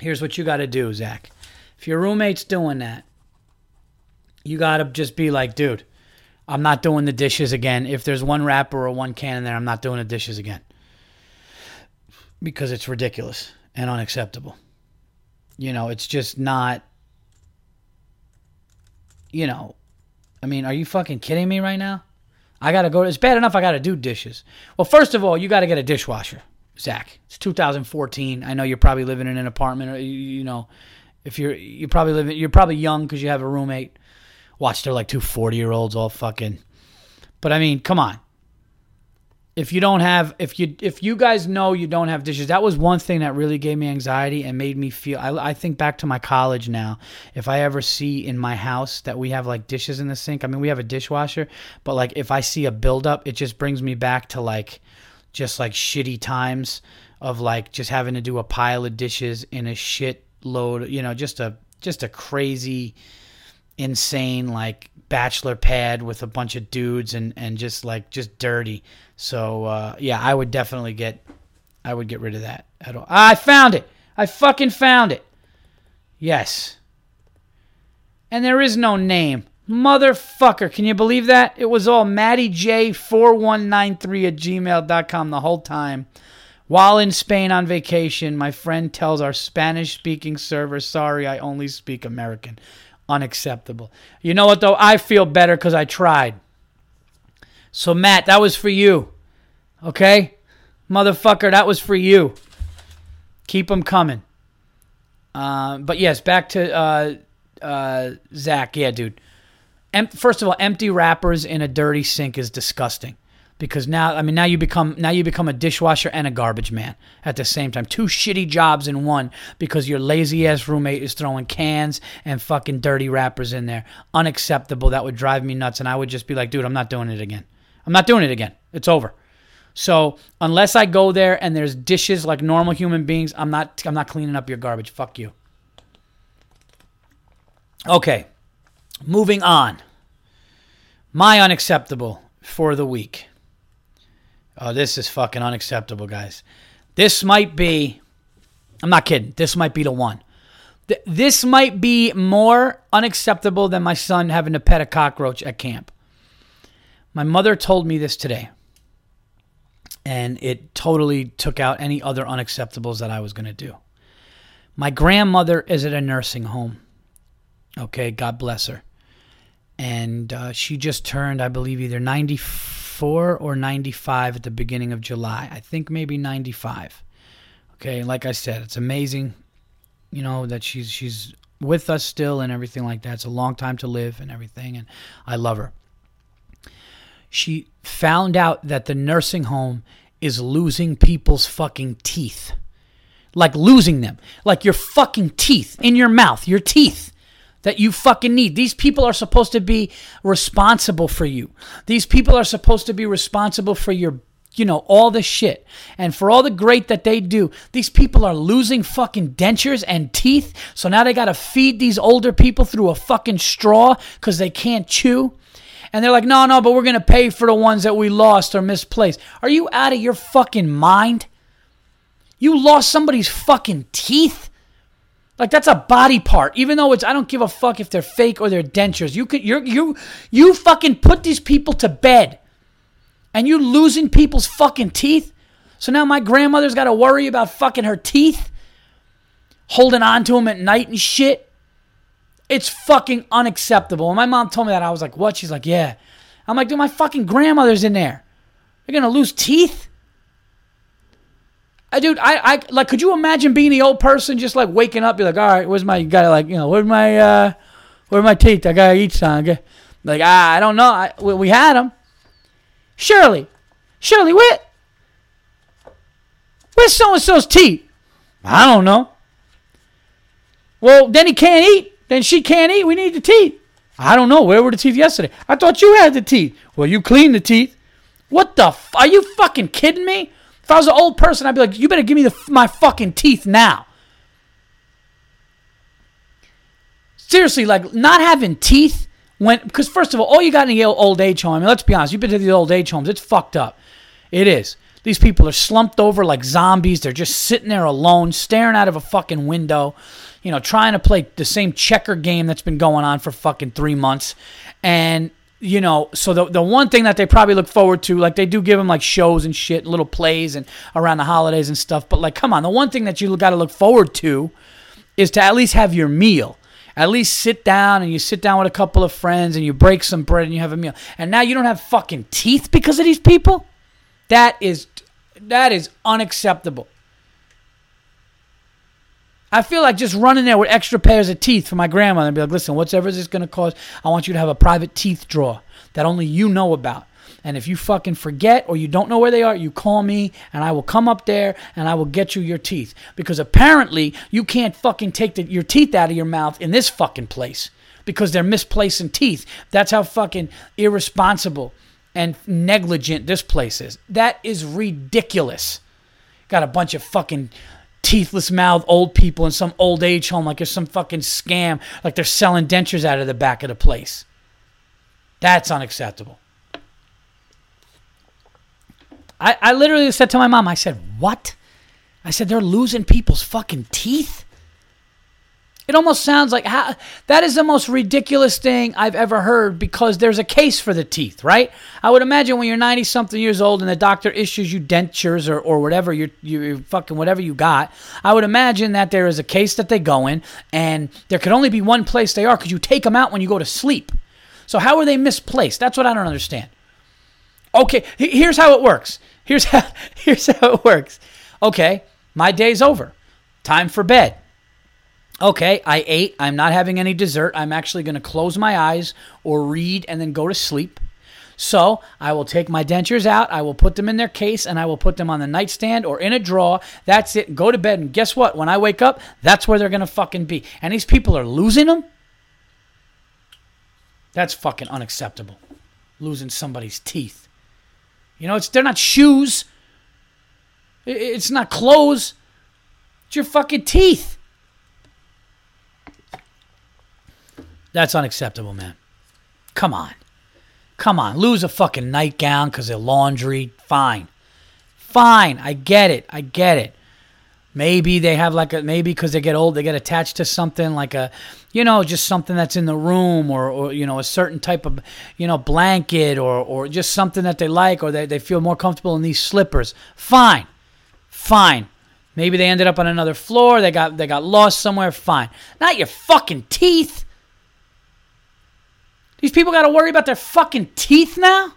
here's what you got to do, Zach. If your roommate's doing that, you got to just be like, dude, I'm not doing the dishes again. If there's one wrapper or one can in there, I'm not doing the dishes again. Because it's ridiculous and unacceptable. You know, it's just not, you know, I mean, are you fucking kidding me right now? I got to go. It's bad enough I got to do dishes. Well, first of all, you got to get a dishwasher. Zach. It's 2014. I know you're probably living in an apartment, or you know, if you're you're probably living, you're probably young because you have a roommate. Watch, they're like two 40 year olds all fucking. But I mean, come on. If you don't have, if you if you guys know you don't have dishes, that was one thing that really gave me anxiety and made me feel. I, I think back to my college now. If I ever see in my house that we have like dishes in the sink, I mean we have a dishwasher, but like if I see a buildup, it just brings me back to like just like shitty times of like just having to do a pile of dishes in a shit load, you know, just a just a crazy insane like bachelor pad with a bunch of dudes and and just like just dirty. So uh, yeah, I would definitely get I would get rid of that at all. I found it. I fucking found it. Yes. and there is no name. Motherfucker, can you believe that? It was all MattieJ4193 at gmail.com the whole time. While in Spain on vacation, my friend tells our Spanish speaking server, sorry, I only speak American. Unacceptable. You know what, though? I feel better because I tried. So, Matt, that was for you. Okay? Motherfucker, that was for you. Keep them coming. Uh, but yes, back to uh, uh, Zach. Yeah, dude. Em- first of all, empty wrappers in a dirty sink is disgusting because now I mean now you become now you become a dishwasher and a garbage man at the same time. Two shitty jobs in one because your lazy ass roommate is throwing cans and fucking dirty wrappers in there. Unacceptable. That would drive me nuts and I would just be like, dude, I'm not doing it again. I'm not doing it again. It's over. So unless I go there and there's dishes like normal human beings, I'm not I'm not cleaning up your garbage. Fuck you. Okay. Moving on. My unacceptable for the week. Oh, this is fucking unacceptable, guys. This might be, I'm not kidding, this might be the one. Th- This might be more unacceptable than my son having to pet a cockroach at camp. My mother told me this today, and it totally took out any other unacceptables that I was going to do. My grandmother is at a nursing home. Okay, God bless her. And uh, she just turned, I believe, either 94 or 95 at the beginning of July. I think maybe 95. Okay, like I said, it's amazing, you know, that she's she's with us still and everything like that. It's a long time to live and everything, and I love her. She found out that the nursing home is losing people's fucking teeth like losing them, like your fucking teeth in your mouth, your teeth that you fucking need. These people are supposed to be responsible for you. These people are supposed to be responsible for your, you know, all the shit. And for all the great that they do, these people are losing fucking dentures and teeth. So now they got to feed these older people through a fucking straw because they can't chew. And they're like, no, no, but we're going to pay for the ones that we lost or misplaced. Are you out of your fucking mind? You lost somebody's fucking teeth? Like that's a body part. Even though it's I don't give a fuck if they're fake or they're dentures. You could you you you fucking put these people to bed. And you're losing people's fucking teeth? So now my grandmother's got to worry about fucking her teeth holding on to them at night and shit. It's fucking unacceptable. And my mom told me that I was like, "What?" She's like, "Yeah." I'm like, "Dude, my fucking grandmother's in there. You're to lose teeth?" I, dude, I, I like. Could you imagine being the old person, just like waking up, be like, all right, where's my? Gotta like, you know, where's my, uh, where's my teeth? I gotta eat something. Like, ah, I don't know. I, we, we had them. Shirley, Shirley, where, where's so and so's teeth? I don't know. Well, then he can't eat. Then she can't eat. We need the teeth. I don't know. Where were the teeth yesterday? I thought you had the teeth. Well, you cleaned the teeth. What the? F- are you fucking kidding me? If I was an old person, I'd be like, you better give me the, my fucking teeth now. Seriously, like not having teeth when, because first of all, all you got in the old age home, I mean, let's be honest, you've been to the old age homes, it's fucked up. It is. These people are slumped over like zombies. They're just sitting there alone, staring out of a fucking window, you know, trying to play the same checker game that's been going on for fucking three months. And you know, so the the one thing that they probably look forward to, like they do give them like shows and shit, little plays and around the holidays and stuff. But like, come on, the one thing that you got to look forward to is to at least have your meal. At least sit down and you sit down with a couple of friends and you break some bread and you have a meal. And now you don't have fucking teeth because of these people. That is that is unacceptable. I feel like just running there with extra pairs of teeth for my grandmother and be like, listen, whatever this is going to cost, I want you to have a private teeth drawer that only you know about. And if you fucking forget or you don't know where they are, you call me and I will come up there and I will get you your teeth. Because apparently you can't fucking take the, your teeth out of your mouth in this fucking place because they're misplacing teeth. That's how fucking irresponsible and negligent this place is. That is ridiculous. Got a bunch of fucking teethless mouth old people in some old age home like it's some fucking scam, like they're selling dentures out of the back of the place. That's unacceptable. I, I literally said to my mom, I said, What? I said, They're losing people's fucking teeth? It almost sounds like how, that is the most ridiculous thing I've ever heard because there's a case for the teeth, right? I would imagine when you're 90 something years old and the doctor issues you dentures or, or whatever you you fucking whatever you got, I would imagine that there is a case that they go in and there could only be one place they are because you take them out when you go to sleep. So how are they misplaced? That's what I don't understand. Okay, here's how it works. Here's how here's how it works. Okay, my day's over. Time for bed. Okay, I ate. I'm not having any dessert. I'm actually going to close my eyes or read and then go to sleep. So I will take my dentures out. I will put them in their case and I will put them on the nightstand or in a drawer. That's it. Go to bed. And guess what? When I wake up, that's where they're going to fucking be. And these people are losing them? That's fucking unacceptable. Losing somebody's teeth. You know, it's they're not shoes. It's not clothes. It's your fucking teeth. That's unacceptable, man. Come on. Come on. Lose a fucking nightgown because of laundry. Fine. Fine. I get it. I get it. Maybe they have like a, maybe because they get old, they get attached to something like a, you know, just something that's in the room or, or you know, a certain type of, you know, blanket or, or just something that they like or they, they feel more comfortable in these slippers. Fine. Fine. Maybe they ended up on another floor. They got, they got lost somewhere. Fine. Not your fucking teeth. These people got to worry about their fucking teeth now?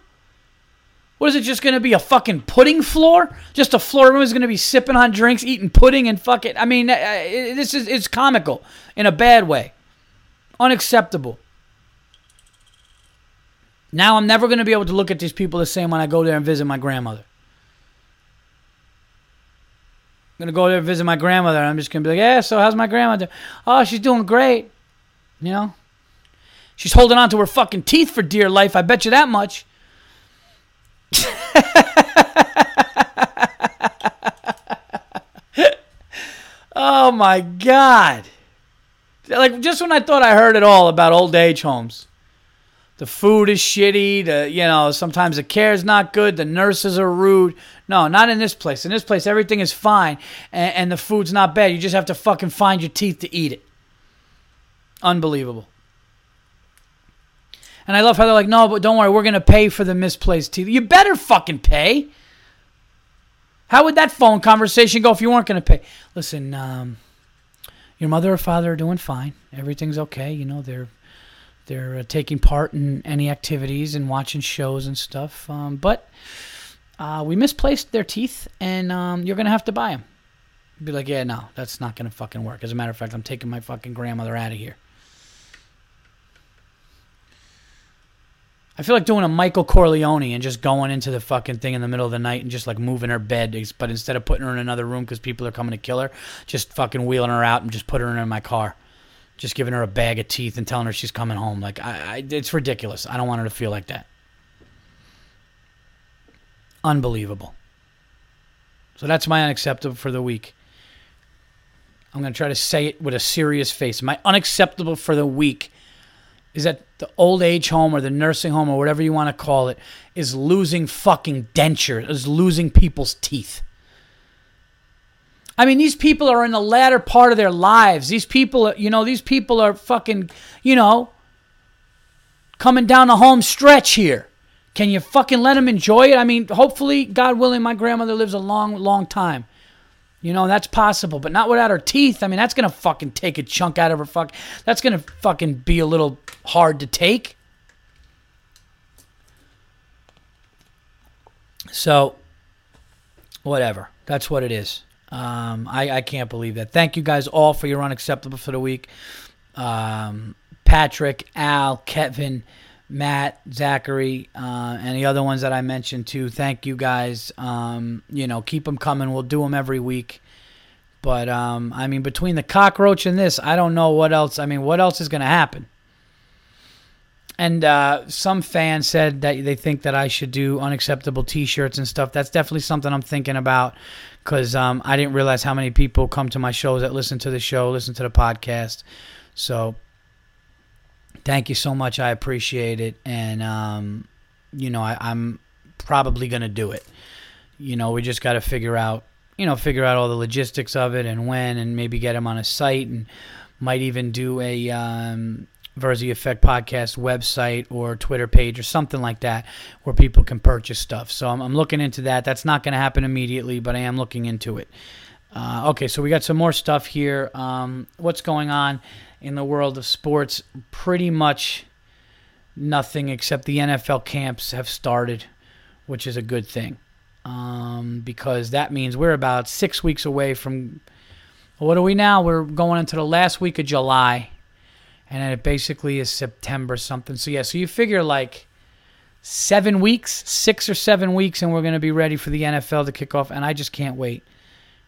What is it just going to be a fucking pudding floor? Just a floor everyone's going to be sipping on drinks, eating pudding and fucking I mean, uh, this is it's comical in a bad way. Unacceptable. Now I'm never going to be able to look at these people the same when I go there and visit my grandmother. I'm going to go there and visit my grandmother and I'm just going to be like, "Yeah, so how's my grandmother?" "Oh, she's doing great." You know? She's holding on to her fucking teeth for dear life. I bet you that much. oh my God. Like, just when I thought I heard it all about old age homes. The food is shitty. The you know sometimes the care is not good. The nurses are rude. No, not in this place. In this place, everything is fine, and, and the food's not bad. You just have to fucking find your teeth to eat it. Unbelievable. And I love how they're like, no, but don't worry, we're going to pay for the misplaced teeth. You better fucking pay. How would that phone conversation go if you weren't going to pay? Listen, um, your mother or father are doing fine. Everything's okay. You know, they're they're uh, taking part in any activities and watching shows and stuff. Um, but uh, we misplaced their teeth, and um, you're going to have to buy them. Be like, yeah, no, that's not going to fucking work. As a matter of fact, I'm taking my fucking grandmother out of here. I feel like doing a Michael Corleone and just going into the fucking thing in the middle of the night and just like moving her bed, but instead of putting her in another room because people are coming to kill her, just fucking wheeling her out and just putting her in my car, just giving her a bag of teeth and telling her she's coming home. Like I, I it's ridiculous. I don't want her to feel like that. Unbelievable. So that's my unacceptable for the week. I'm going to try to say it with a serious face. My unacceptable for the week is that the old age home or the nursing home or whatever you want to call it is losing fucking dentures, is losing people's teeth. I mean, these people are in the latter part of their lives. These people, you know, these people are fucking, you know, coming down the home stretch here. Can you fucking let them enjoy it? I mean, hopefully, God willing, my grandmother lives a long, long time. You know, that's possible, but not without her teeth. I mean, that's going to fucking take a chunk out of her fuck. That's going to fucking be a little hard to take. So, whatever. That's what it is. Um, I, I can't believe that. Thank you guys all for your unacceptable for the week. Um, Patrick, Al, Kevin, Matt, Zachary, uh, and the other ones that I mentioned too. Thank you guys. Um, you know, keep them coming. We'll do them every week. But um, I mean, between the cockroach and this, I don't know what else. I mean, what else is going to happen? And uh, some fans said that they think that I should do unacceptable T-shirts and stuff. That's definitely something I'm thinking about because um, I didn't realize how many people come to my shows that listen to the show, listen to the podcast. So thank you so much. I appreciate it. And, um, you know, I, I'm probably going to do it. You know, we just got to figure out, you know, figure out all the logistics of it and when and maybe get them on a site and Might even do a um, Virzi Effect podcast website or Twitter page or something like that where people can purchase stuff. So I'm, I'm looking into that. That's not going to happen immediately, but I am looking into it. Uh, okay, so we got some more stuff here. Um, what's going on in the world of sports? Pretty much nothing except the NFL camps have started, which is a good thing um, because that means we're about six weeks away from. What are we now? We're going into the last week of July, and it basically is September something. So yeah, so you figure like seven weeks, six or seven weeks, and we're going to be ready for the NFL to kick off. And I just can't wait.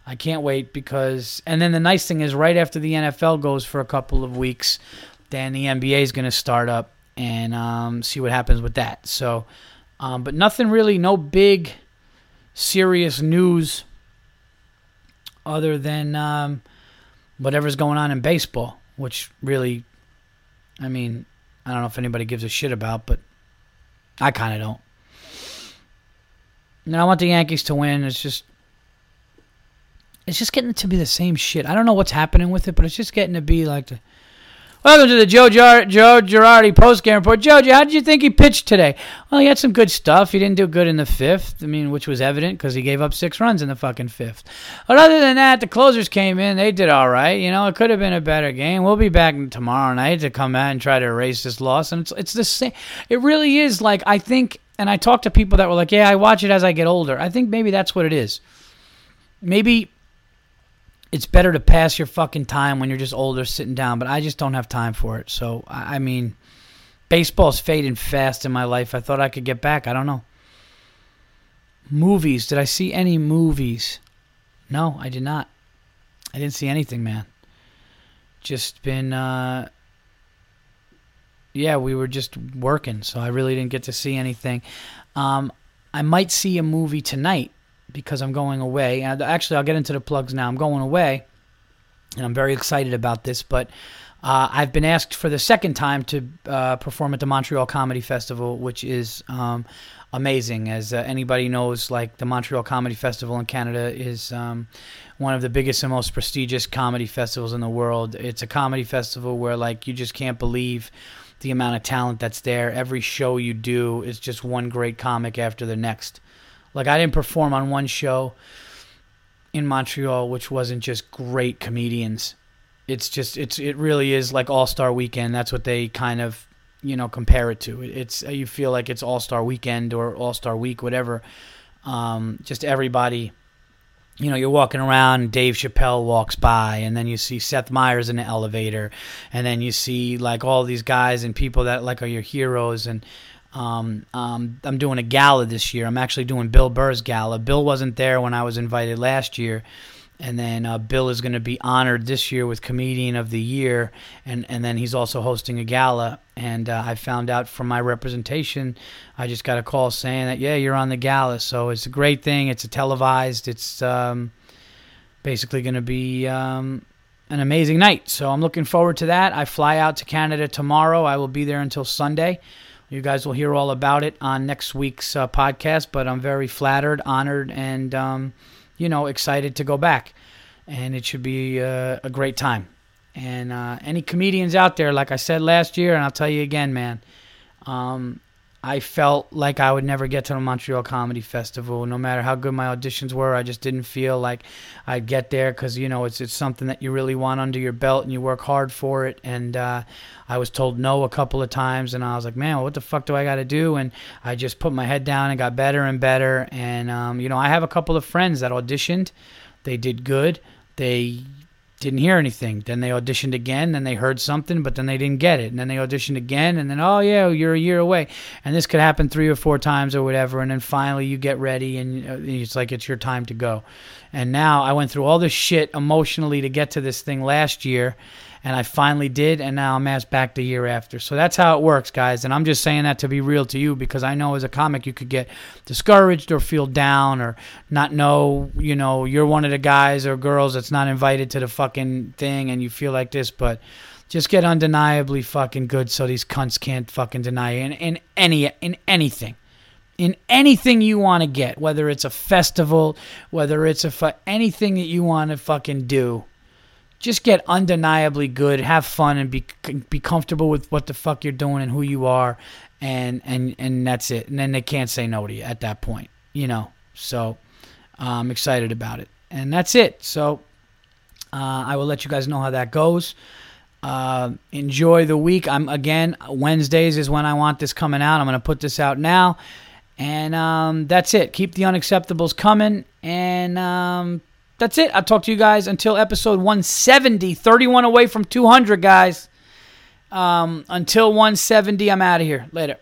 I can't wait because, and then the nice thing is, right after the NFL goes for a couple of weeks, then the NBA is going to start up and um, see what happens with that. So, um, but nothing really, no big serious news other than um, whatever's going on in baseball, which really, I mean, I don't know if anybody gives a shit about, but I kind of don't. And I want the Yankees to win. It's just, it's just getting to be the same shit. I don't know what's happening with it, but it's just getting to be like the Welcome to the Joe, Jar- Joe Girardi post-game report. Joe, how did you think he pitched today? Well, he had some good stuff. He didn't do good in the fifth. I mean, which was evident because he gave up six runs in the fucking fifth. But other than that, the closers came in. They did all right. You know, it could have been a better game. We'll be back tomorrow night to come out and try to erase this loss. And it's it's the same. It really is like I think. And I talked to people that were like, "Yeah, I watch it as I get older." I think maybe that's what it is. Maybe it's better to pass your fucking time when you're just older sitting down, but I just don't have time for it. So, I mean, baseball's fading fast in my life. I thought I could get back. I don't know. Movies. Did I see any movies? No, I did not. I didn't see anything, man. Just been, uh, yeah, we were just working, so I really didn't get to see anything. Um, I might see a movie tonight because I'm going away. And actually, I'll get into the plugs now. I'm going away, and I'm very excited about this. But uh, I've been asked for the second time to uh, perform at the Montreal Comedy Festival, which is um, amazing. As uh, anybody knows, like the Montreal Comedy Festival in Canada is um, one of the biggest and most prestigious comedy festivals in the world. It's a comedy festival where like you just can't believe the amount of talent that's there. Every show you do is just one great comic after the next. Like I didn't perform on one show in Montreal, which wasn't just great comedians. It's just it's it really is like All Star Weekend. That's what they kind of you know compare it to. It's you feel like it's All Star Weekend or All Star Week, whatever. Um, just everybody. You know, you're walking around, Dave Chappelle walks by, and then you see Seth Meyers in the elevator, and then you see like all these guys and people that like are your heroes, and um, um, I'm doing a gala this year. I'm actually doing Bill Burr's gala. Bill wasn't there when I was invited last year, and then uh, Bill is going to be honored this year with Comedian of the Year, and and then he's also hosting a gala. And uh, I found out from my representation, I just got a call saying that yeah, you're on the gala. So it's a great thing. It's a televised. It's um, basically going to be. Um, an amazing night. So I'm looking forward to that. I fly out to Canada tomorrow. I will be there until Sunday. You guys will hear all about it on next week's uh, podcast, but I'm very flattered, honored, and, um, you know, excited to go back. And it should be uh, a great time. And uh, any comedians out there, like I said last year, and I'll tell you again, man, um, I felt like I would never get to the Montreal Comedy Festival, no matter how good my auditions were. I just didn't feel like I'd get there because you know it's it's something that you really want under your belt and you work hard for it. And uh, I was told no a couple of times, and I was like, man, what the fuck do I got to do? And I just put my head down and got better and better. And um, you know, I have a couple of friends that auditioned, they did good. They didn't hear anything. Then they auditioned again, then they heard something, but then they didn't get it. And then they auditioned again, and then, oh, yeah, you're a year away. And this could happen three or four times or whatever. And then finally you get ready, and uh, it's like it's your time to go. And now I went through all this shit emotionally to get to this thing last year and I finally did, and now I'm asked back the year after. So that's how it works, guys. And I'm just saying that to be real to you because I know as a comic you could get discouraged or feel down or not know, you know, you're one of the guys or girls that's not invited to the fucking thing and you feel like this, but just get undeniably fucking good so these cunts can't fucking deny you in, in any in anything in anything you want to get, whether it's a festival, whether it's a fu- anything that you want to fucking do, just get undeniably good, have fun, and be be comfortable with what the fuck you're doing and who you are, and and and that's it. And then they can't say no to you at that point, you know. So I'm excited about it, and that's it. So uh, I will let you guys know how that goes. Uh, enjoy the week. I'm again Wednesdays is when I want this coming out. I'm to put this out now, and um, that's it. Keep the unacceptables coming, and um, that's it. I'll talk to you guys until episode 170. 31 away from 200, guys. Um, until 170, I'm out of here. Later.